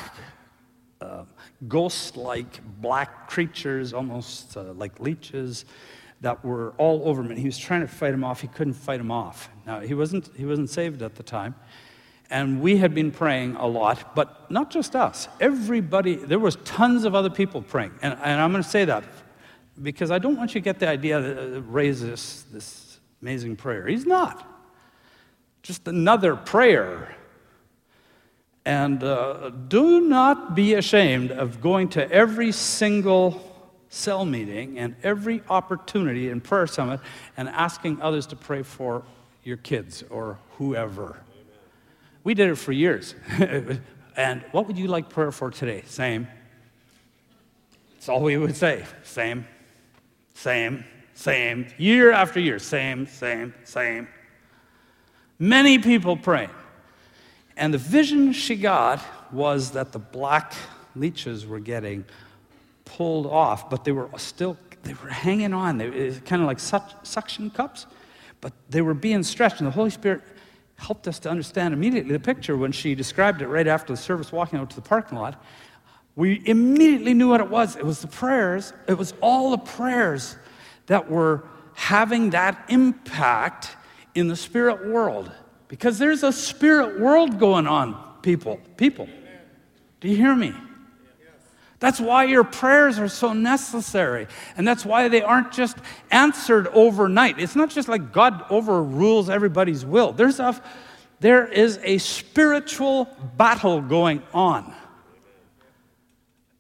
uh, ghost like black creatures, almost uh, like leeches, that were all over him. And he was trying to fight them off. He couldn't fight them off. Now, he wasn't, he wasn't saved at the time. And we had been praying a lot, but not just us. Everybody, there was tons of other people praying. And, and I'm going to say that because I don't want you to get the idea that uh, Ray's this, this amazing prayer. He's not. Just another prayer and uh, do not be ashamed of going to every single cell meeting and every opportunity in prayer summit and asking others to pray for your kids or whoever. Amen. We did it for years. and what would you like prayer for today? Same. That's all we would say. Same, same, same. Year after year, same, same, same. Many people praying. And the vision she got was that the black leeches were getting pulled off, but they were still they were hanging on. They were kind of like suction cups, but they were being stretched. And the Holy Spirit helped us to understand immediately the picture when she described it right after the service, walking out to the parking lot. We immediately knew what it was. It was the prayers. It was all the prayers that were having that impact in the spirit world. Because there's a spirit world going on, people. People. Do you hear me? That's why your prayers are so necessary. And that's why they aren't just answered overnight. It's not just like God overrules everybody's will. There's a, there is a spiritual battle going on.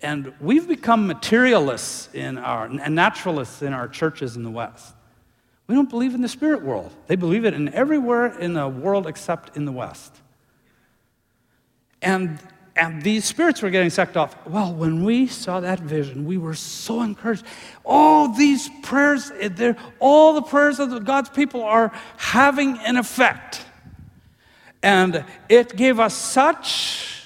And we've become materialists in our, and naturalists in our churches in the West. We don't believe in the spirit world. They believe it in everywhere in the world except in the West. And, and these spirits were getting sucked off. Well, when we saw that vision, we were so encouraged. All these prayers, eh, all the prayers of God's people are having an effect. And it gave us such,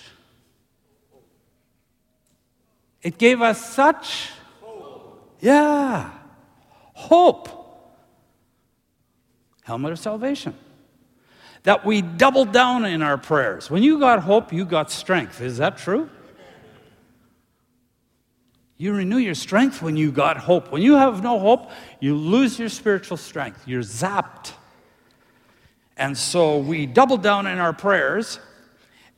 it gave us such, yeah, hope helmet of salvation. That we double down in our prayers. When you got hope, you got strength. Is that true? You renew your strength when you got hope. When you have no hope, you lose your spiritual strength. You're zapped. And so we doubled down in our prayers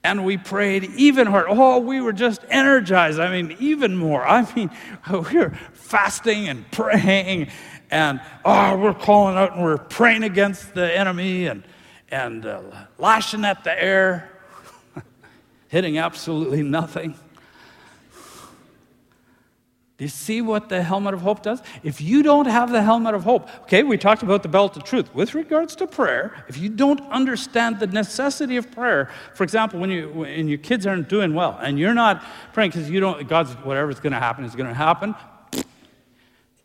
and we prayed even harder. Oh, we were just energized. I mean, even more. I mean, we were fasting and praying and oh, we're calling out and we're praying against the enemy and, and uh, lashing at the air, hitting absolutely nothing. Do you see what the helmet of hope does? If you don't have the helmet of hope, okay, we talked about the belt of truth. With regards to prayer, if you don't understand the necessity of prayer, for example, when, you, when your kids aren't doing well and you're not praying because you don't, God's whatever's going to happen is going to happen,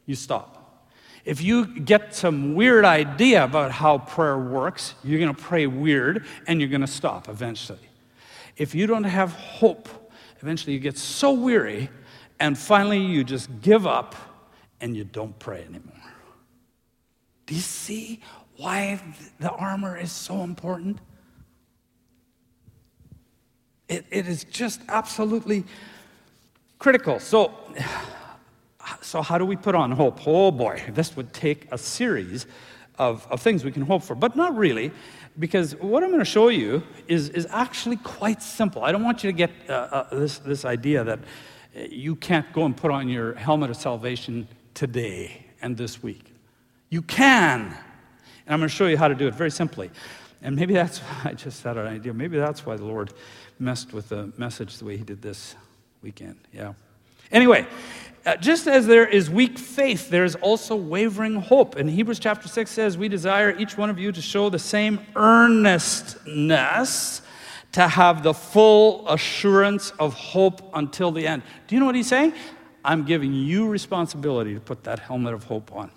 you stop. If you get some weird idea about how prayer works, you're going to pray weird and you're going to stop eventually. If you don't have hope, eventually you get so weary and finally you just give up and you don't pray anymore. Do you see why the armor is so important? It, it is just absolutely critical. So, so how do we put on hope? Oh boy, this would take a series of, of things we can hope for, but not really, because what I'm going to show you is, is actually quite simple. I don't want you to get uh, uh, this, this idea that uh, you can't go and put on your helmet of salvation today and this week. You can. And I'm going to show you how to do it very simply. And maybe that's why I just had an idea. Maybe that's why the Lord messed with the message the way He did this weekend. Yeah. Anyway, uh, just as there is weak faith, there is also wavering hope. And Hebrews chapter 6 says, We desire each one of you to show the same earnestness to have the full assurance of hope until the end. Do you know what he's saying? I'm giving you responsibility to put that helmet of hope on.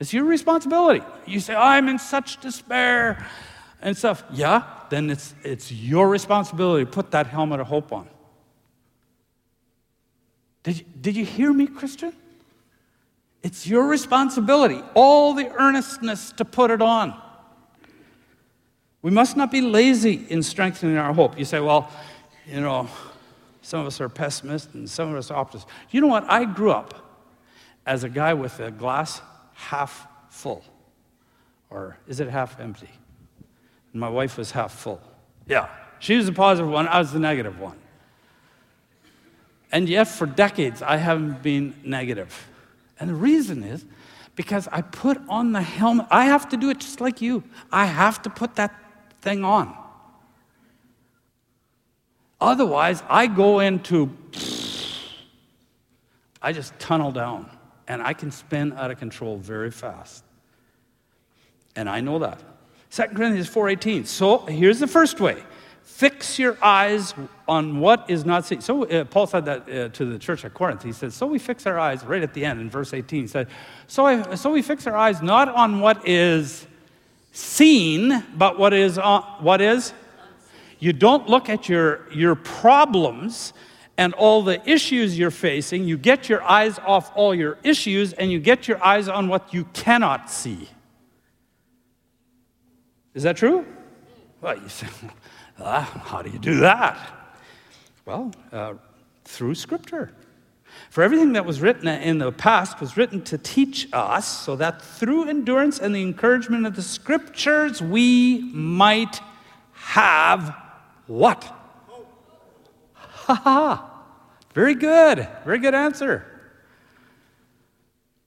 It's your responsibility. You say, I'm in such despair and stuff. Yeah, then it's, it's your responsibility to put that helmet of hope on. Did you, did you hear me, Christian? It's your responsibility, all the earnestness to put it on. We must not be lazy in strengthening our hope. You say, well, you know, some of us are pessimists and some of us are optimists. You know what? I grew up as a guy with a glass half full. Or is it half empty? My wife was half full. Yeah. She was the positive one, I was the negative one. And yet, for decades, I haven't been negative. And the reason is because I put on the helmet. I have to do it just like you. I have to put that thing on. Otherwise, I go into, I just tunnel down and I can spin out of control very fast. And I know that. 2 Corinthians 4:18. So here's the first way. Fix your eyes on what is not seen. So uh, Paul said that uh, to the church at Corinth. He said, "So we fix our eyes right at the end in verse 18." He said, "So I, so we fix our eyes not on what is seen, but what is on, what is you don't look at your your problems and all the issues you're facing, you get your eyes off all your issues and you get your eyes on what you cannot see. Is that true? Well, you say, ah, how do you do that? Well, uh, through Scripture. For everything that was written in the past was written to teach us, so that through endurance and the encouragement of the Scriptures we might have what? Ha ha. Very good. Very good answer.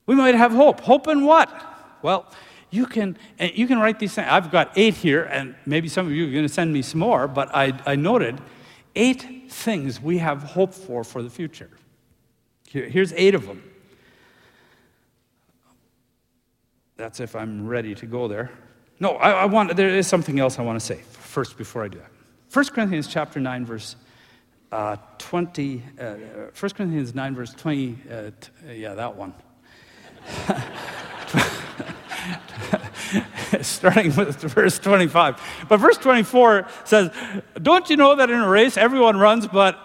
We might have hope. Hope in what? Well, you can you can write these things. I've got eight here, and maybe some of you are going to send me some more, but I, I noted eight things we have hope for for the future. Here, here's eight of them. That's if I'm ready to go there. No, I, I want there is something else I want to say first before I do that. 1 Corinthians chapter 9, verse uh, 20, uh, 1 Corinthians 9, verse 20, uh, t- yeah, that one. Starting with verse 25. But verse 24 says, Don't you know that in a race everyone runs, but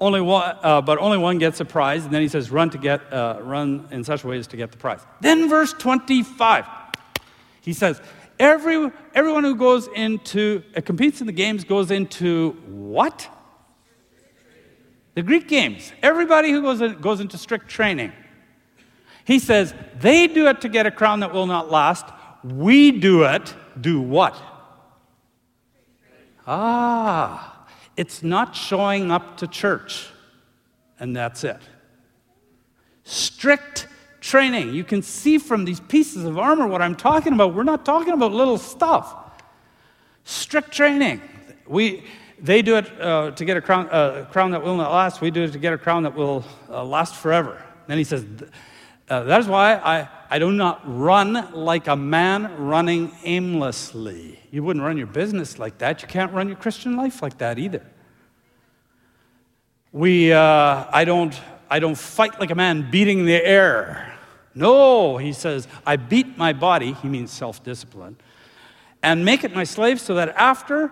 only one, uh, but only one gets a prize. And then he says, run to get, uh, run in such ways to get the prize. Then verse 25, he says, Every, everyone who goes into, uh, competes in the games goes into what? The Greek games. Everybody who goes, in, goes into strict training. He says, they do it to get a crown that will not last. We do it, do what? Ah, it's not showing up to church, and that's it. Strict training. You can see from these pieces of armor what I'm talking about. We're not talking about little stuff. Strict training. We, they do it uh, to get a crown, uh, crown that will not last. We do it to get a crown that will uh, last forever. Then he says, uh, That is why I, I do not run like a man running aimlessly. You wouldn't run your business like that. You can't run your Christian life like that either. We, uh, I, don't, I don't fight like a man beating the air. No, he says, I beat my body, he means self discipline, and make it my slave so that after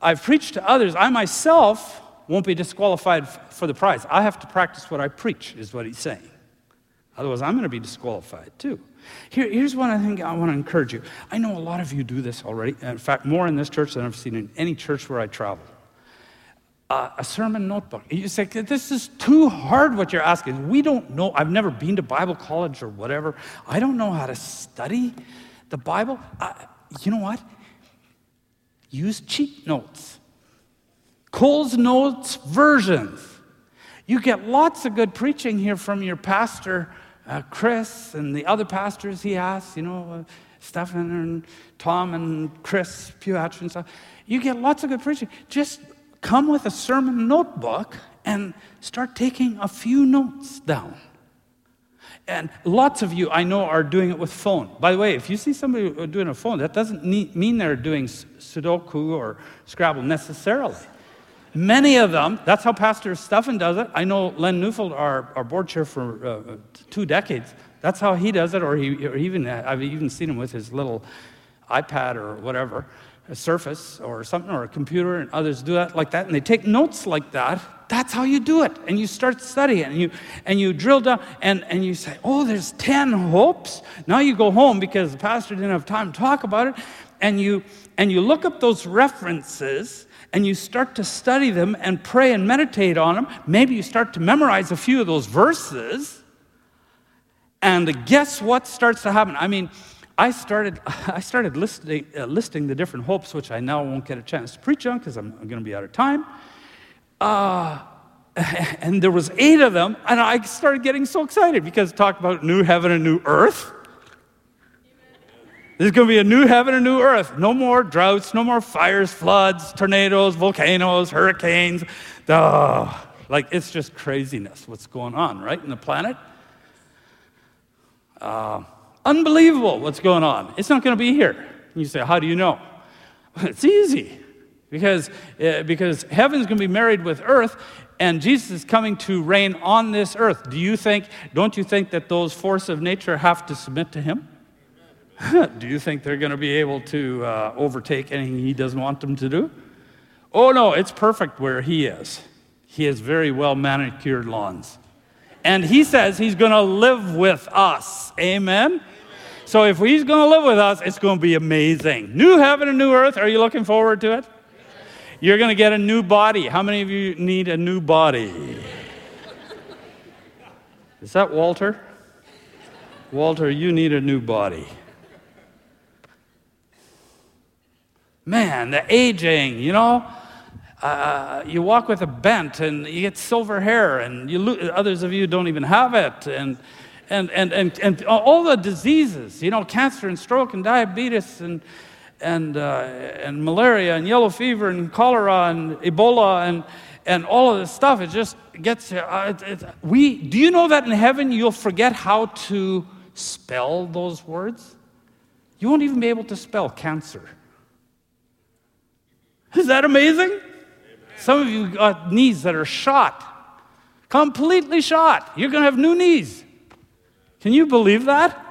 I've preached to others, I myself won't be disqualified for the prize. I have to practice what I preach, is what he's saying. Otherwise, I'm going to be disqualified too. Here, here's one I think I want to encourage you. I know a lot of you do this already. In fact, more in this church than I've seen in any church where I travel. uh, a sermon notebook. You say, This is too hard what you're asking. We don't know. I've never been to Bible college or whatever. I don't know how to study the Bible. you know what? Use cheat notes, Cole's Notes versions. You get lots of good preaching here from your pastor, uh, Chris, and the other pastors he has, you know, uh, Stefan and Tom and Chris Puhatch and stuff. You get lots of good preaching. Just come with a sermon notebook and start taking a few notes down. And lots of you I know are doing it with phone. By the way, if you see somebody doing a phone, that doesn't mean they're doing Sudoku or Scrabble necessarily. Many of them, that's how Pastor Stefan does it. I know Len Neufeld, our, our board chair for uh, two decades, that's how he does it, or, he, or even, I've even seen him with his little iPad or whatever, a Surface or something, or a computer, and others do that like that, and they take notes like that. That's how you do it. And you start studying, and you, and you drill down, and, and you say, oh, there's 10 hopes. Now you go home because the pastor didn't have time to talk about it, and you, and you look up those references, and you start to study them and pray and meditate on them. Maybe you start to memorize a few of those verses. And guess what starts to happen? I mean, I started, I started listing, uh, listing the different hopes, which I now won't get a chance to preach on because I'm, I'm going to be out of time. Uh, and there was eight of them, and I started getting so excited because talk about new heaven and new earth. There's going to be a new heaven and new earth. No more droughts, no more fires, floods, tornadoes, volcanoes, hurricanes. Oh, like, it's just craziness what's going on, right, in the planet. Uh, unbelievable what's going on. It's not going to be here. You say, How do you know? It's easy because, uh, because heaven's going to be married with earth and Jesus is coming to reign on this earth. Do you think, don't you think that those forces of nature have to submit to him? do you think they're going to be able to uh, overtake anything he doesn't want them to do? Oh, no, it's perfect where he is. He has very well manicured lawns. And he says he's going to live with us. Amen? So if he's going to live with us, it's going to be amazing. New heaven and new earth. Are you looking forward to it? You're going to get a new body. How many of you need a new body? Is that Walter? Walter, you need a new body. Man, the aging, you know, uh, you walk with a bent and you get silver hair, and you lo- others of you don't even have it, and, and, and, and, and all the diseases, you know, cancer and stroke and diabetes and, and, uh, and malaria and yellow fever and cholera and Ebola and, and all of this stuff. It just gets uh, it, it, we. Do you know that in heaven you'll forget how to spell those words? You won't even be able to spell cancer. Is that amazing? Amen. Some of you got knees that are shot, completely shot. You're going to have new knees. Can you believe that?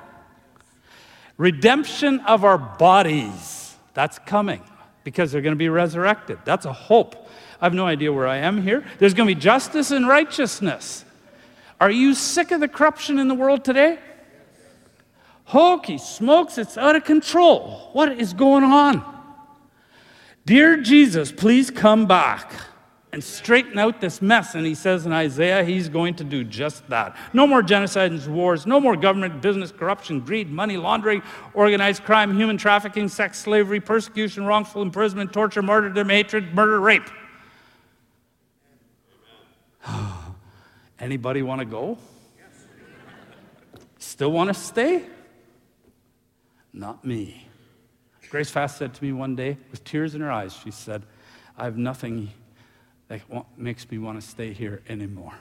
Redemption of our bodies. That's coming because they're going to be resurrected. That's a hope. I have no idea where I am here. There's going to be justice and righteousness. Are you sick of the corruption in the world today? Hokey smokes, it's out of control. What is going on? Dear Jesus, please come back and straighten out this mess. And he says in Isaiah, he's going to do just that. No more genocide and wars, no more government, business, corruption, greed, money laundering, organized crime, human trafficking, sex slavery, persecution, wrongful imprisonment, torture, martyrdom, hatred, murder, rape. Anybody want to go? Still want to stay? Not me. Grace Fast said to me one day, with tears in her eyes, she said, I have nothing that makes me want to stay here anymore.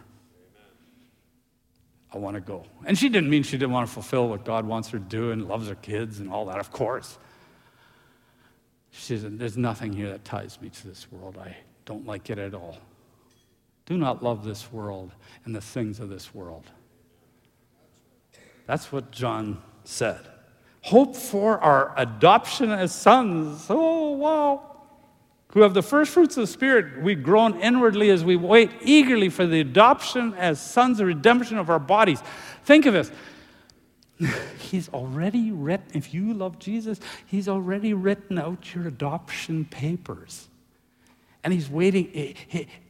I want to go. And she didn't mean she didn't want to fulfill what God wants her to do and loves her kids and all that, of course. She said, There's nothing here that ties me to this world. I don't like it at all. Do not love this world and the things of this world. That's what John said hope for our adoption as sons. Oh, wow. Who have the first fruits of the Spirit, we groan inwardly as we wait eagerly for the adoption as sons, the redemption of our bodies. Think of this. He's already written, if you love Jesus, He's already written out your adoption papers. And he's waiting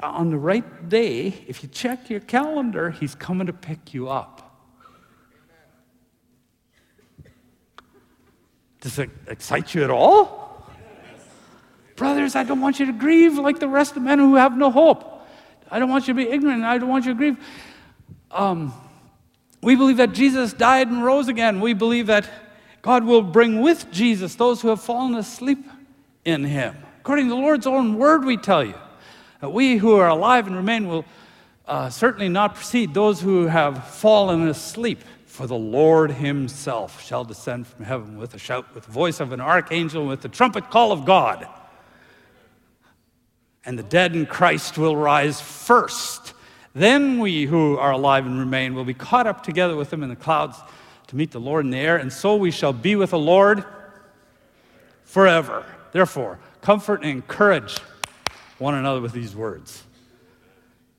on the right day. If you check your calendar, he's coming to pick you up. Does it excite you at all? Brothers, I don't want you to grieve like the rest of men who have no hope. I don't want you to be ignorant. I don't want you to grieve. Um, we believe that Jesus died and rose again. We believe that God will bring with Jesus those who have fallen asleep in him. According to the Lord's own word, we tell you that we who are alive and remain will uh, certainly not precede those who have fallen asleep. For the Lord himself shall descend from heaven with a shout, with the voice of an archangel, with the trumpet call of God. And the dead in Christ will rise first. Then we who are alive and remain will be caught up together with them in the clouds to meet the Lord in the air, and so we shall be with the Lord forever. Therefore, comfort and encourage one another with these words.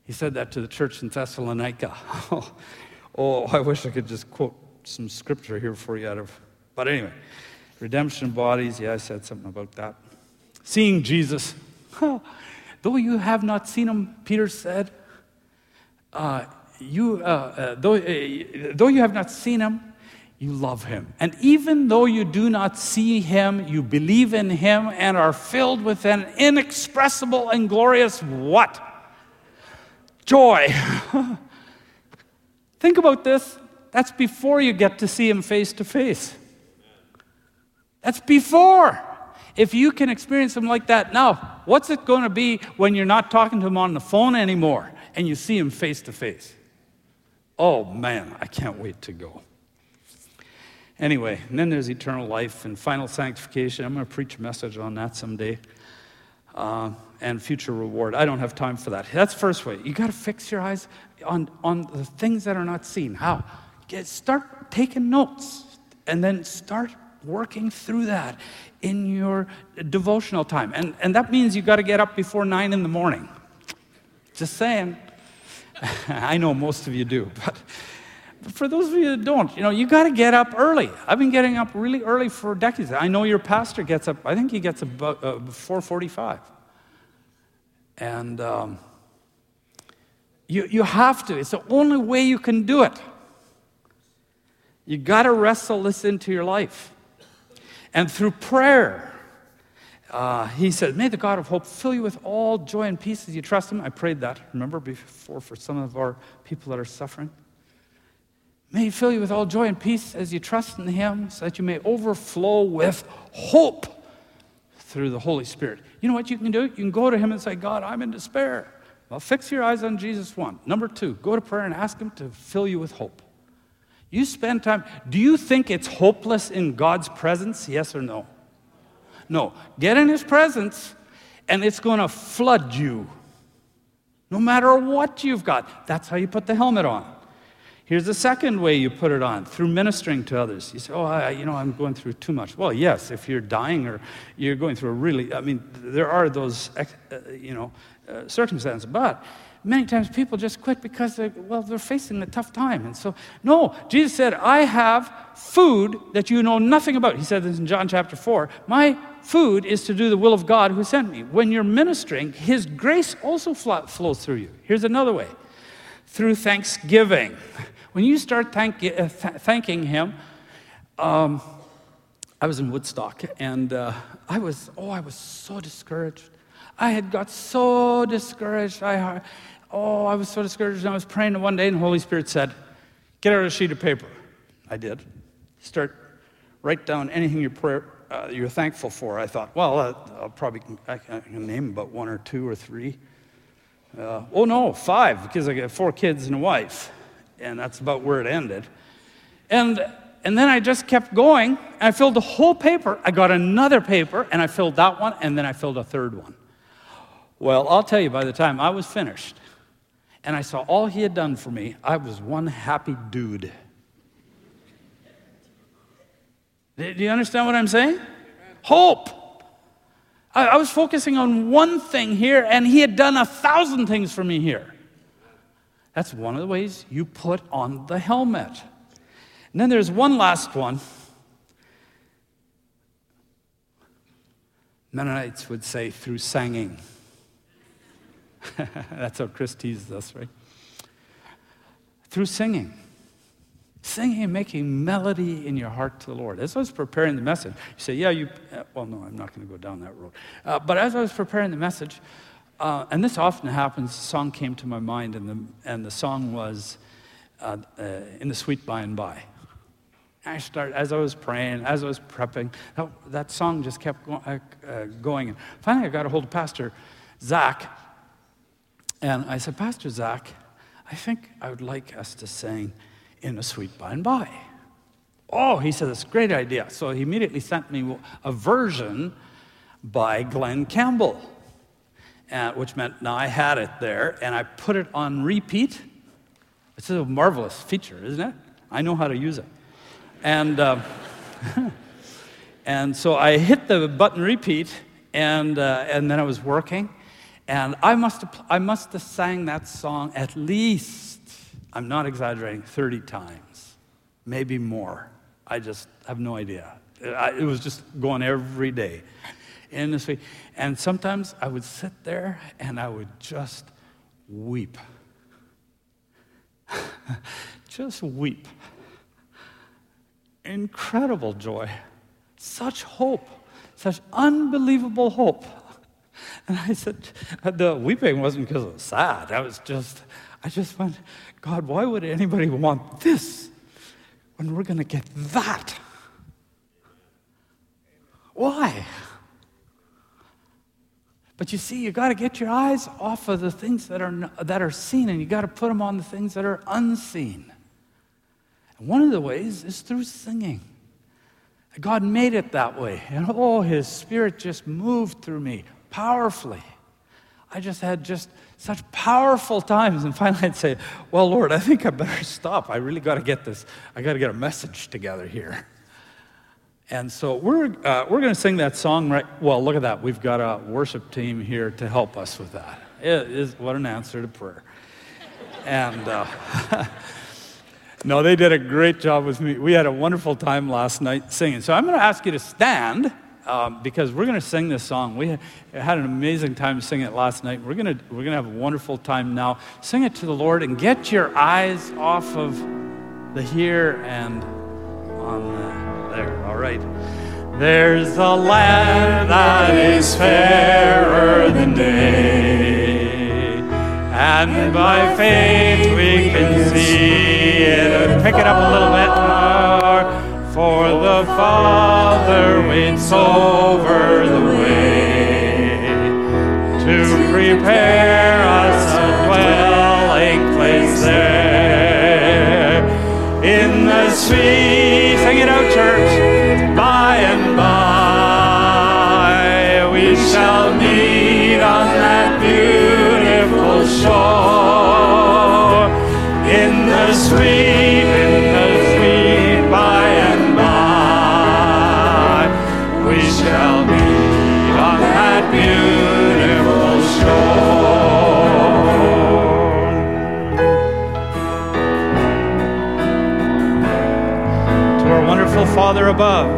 He said that to the church in Thessalonica. Oh, oh, I wish I could just quote some scripture here for you out of. But anyway, redemption bodies. Yeah, I said something about that. Seeing Jesus. Though you have not seen him, Peter said, uh, you, uh, uh, though, uh, though you have not seen him, you love him. And even though you do not see him, you believe in him and are filled with an inexpressible and glorious what? Joy. Think about this. That's before you get to see him face to face. That's before. If you can experience him like that now, what's it going to be when you're not talking to him on the phone anymore and you see him face to face? Oh man, I can't wait to go. Anyway, and then there's eternal life and final sanctification. I'm going to preach a message on that someday. Uh, and future reward. I don't have time for that. That's first way. You got to fix your eyes on, on the things that are not seen. How? Get, start taking notes and then start working through that in your devotional time. And, and that means you got to get up before nine in the morning. Just saying. I know most of you do, but for those of you that don't, you know, you got to get up early. I've been getting up really early for decades. I know your pastor gets up. I think he gets up uh, 4:45. And um, you you have to. It's the only way you can do it. You got to wrestle this into your life, and through prayer. Uh, he said, May the God of hope fill you with all joy and peace as you trust him. I prayed that, remember, before for some of our people that are suffering. May He fill you with all joy and peace as you trust in Him, so that you may overflow with hope through the Holy Spirit. You know what you can do? You can go to Him and say, God, I'm in despair. Well, fix your eyes on Jesus, one. Number two, go to prayer and ask Him to fill you with hope. You spend time. Do you think it's hopeless in God's presence? Yes or no? No. Get in His presence, and it's going to flood you. No matter what you've got. That's how you put the helmet on. Here's the second way you put it on through ministering to others. You say, Oh, I, you know, I'm going through too much. Well, yes, if you're dying or you're going through a really, I mean, there are those, uh, you know, uh, circumstances. But many times people just quit because, they, well, they're facing a tough time. And so, no, Jesus said, I have food that you know nothing about. He said this in John chapter 4. My food is to do the will of God who sent me. When you're ministering, His grace also flows through you. Here's another way through thanksgiving. When you start thank, uh, th- thanking Him, um, I was in Woodstock and uh, I was, oh, I was so discouraged. I had got so discouraged. I, oh, I was so discouraged. And I was praying one day and the Holy Spirit said, Get out a sheet of paper. I did. Start, write down anything you're, prayer, uh, you're thankful for. I thought, well, uh, I'll probably, I can name about one or two or three. Uh, oh, no, five, because I got four kids and a wife and that's about where it ended. And, and then I just kept going, I filled the whole paper. I got another paper, and I filled that one, and then I filled a third one. Well, I'll tell you, by the time I was finished, and I saw all he had done for me, I was one happy dude. Do you understand what I'm saying? Hope. I, was focusing on one thing here, and he had done a thousand things for me here. That's one of the ways you put on the helmet. And then there's one last one. Mennonites would say through singing. That's how Chris teases us, right? Through singing. Singing and making melody in your heart to the Lord. As I was preparing the message, you say, Yeah, you, uh, well, no, I'm not going to go down that road. Uh, but as I was preparing the message, uh, and this often happens, a song came to my mind, and the, and the song was uh, uh, In the Sweet By and By. I started, as I was praying, as I was prepping, that, that song just kept go, uh, uh, going. And finally, I got a hold of Pastor Zach, and I said, Pastor Zach, I think I would like us to sing In a Sweet By and By. Oh, he said, that's a great idea. So he immediately sent me a version by Glen Campbell uh, which meant now I had it there and I put it on repeat. It's a marvelous feature, isn't it? I know how to use it. And, uh, and so I hit the button repeat and, uh, and then I was working. And I must, have, I must have sang that song at least, I'm not exaggerating, 30 times, maybe more. I just have no idea. It was just going every day in this way. And sometimes I would sit there and I would just weep. just weep. Incredible joy. Such hope. Such unbelievable hope. And I said, uh, the weeping wasn't because it was sad. I was just, I just went, God, why would anybody want this when we're going to get that? Why? But you see, you got to get your eyes off of the things that are, that are seen and you got to put them on the things that are unseen. And one of the ways is through singing. God made it that way. And oh, His Spirit just moved through me powerfully. I just had just such powerful times. And finally, I'd say, Well, Lord, I think I better stop. I really got to get this, I got to get a message together here. And so we're, uh, we're going to sing that song right. Well, look at that. We've got a worship team here to help us with that. It is what an answer to prayer. And uh, no, they did a great job with me. We had a wonderful time last night singing. So I'm going to ask you to stand um, because we're going to sing this song. We had an amazing time singing it last night. We're going we're to have a wonderful time now. Sing it to the Lord and get your eyes off of the here and on the there. All right. There's a land that is fairer than day, and by faith we can see it. Pick it up a little bit. For the Father waits over the way to prepare us a dwelling place there. In the sweet Father above,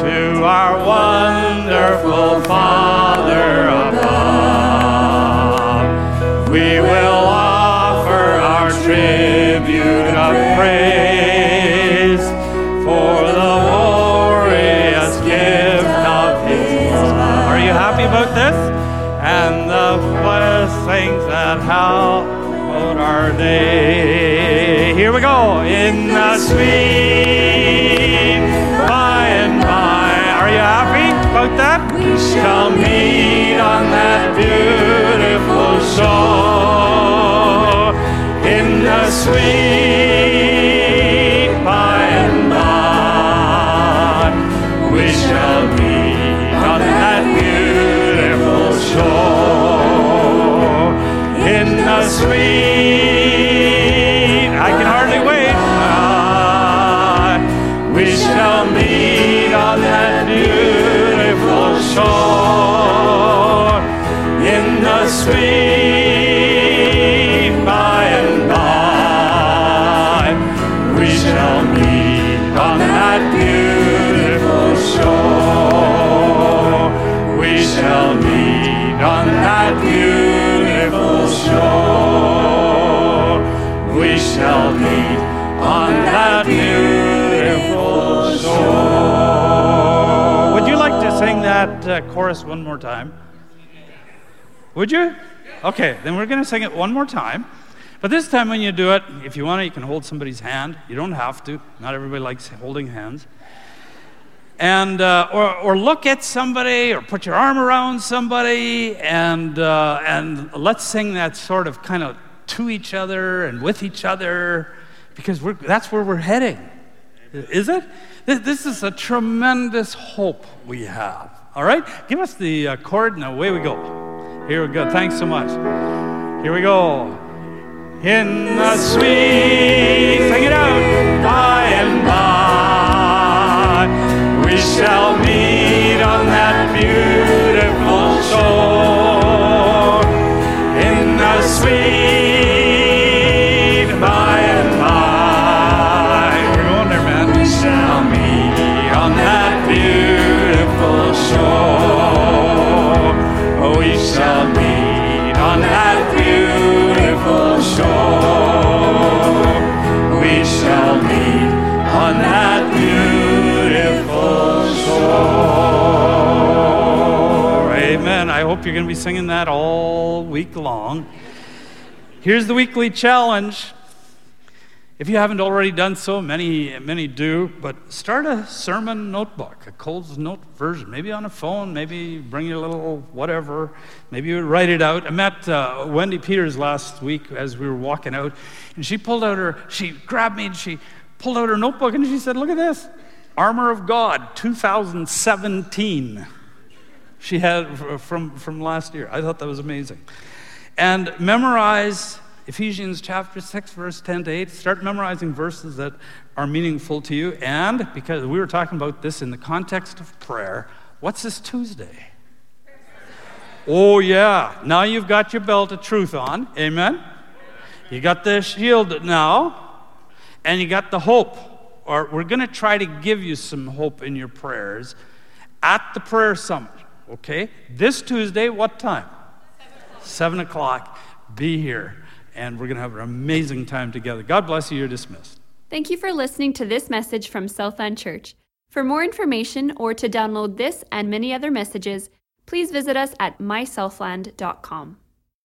to our wonderful Father above, we will offer our tribute of praise for the glorious gift of His love. Are you happy about this? And the blessings that out our day. Here we go. In the sweet shall meet on that beautiful shore. In the sweet by and by. We shall meet on that beautiful shore. In the sweet, that uh, chorus one more time? Would you? Okay, then we're going to sing it one more time. But this time, when you do it, if you want to, you can hold somebody's hand. You don't have to. Not everybody likes holding hands. And, uh, or, or look at somebody or put your arm around somebody and, uh, and let's sing that sort of kind of to each other and with each other because we're, that's where we're heading. Is it? This is a tremendous hope we have. All right? Give us the uh, chord and away we go. Here we go. Thanks so much. Here we go. In the sweet, sing it out, by and by, we shall meet hope you're going to be singing that all week long. Here's the weekly challenge. If you haven't already done so, many, many do, but start a sermon notebook, a Coles Note version, maybe on a phone, maybe bring your little whatever, maybe you write it out. I met uh, Wendy Peters last week as we were walking out, and she pulled out her, she grabbed me and she pulled out her notebook and she said, Look at this Armor of God 2017. She had from, from last year. I thought that was amazing. And memorize Ephesians chapter 6, verse 10 to 8. Start memorizing verses that are meaningful to you. And because we were talking about this in the context of prayer, what's this Tuesday? Oh, yeah. Now you've got your belt of truth on. Amen. You got the shield now, and you got the hope. Or we're going to try to give you some hope in your prayers at the prayer summit. Okay? This Tuesday, what time? Seven o'clock. Be here and we're going to have an amazing time together. God bless you. You're dismissed. Thank you for listening to this message from Southland Church. For more information or to download this and many other messages, please visit us at mysouthland.com.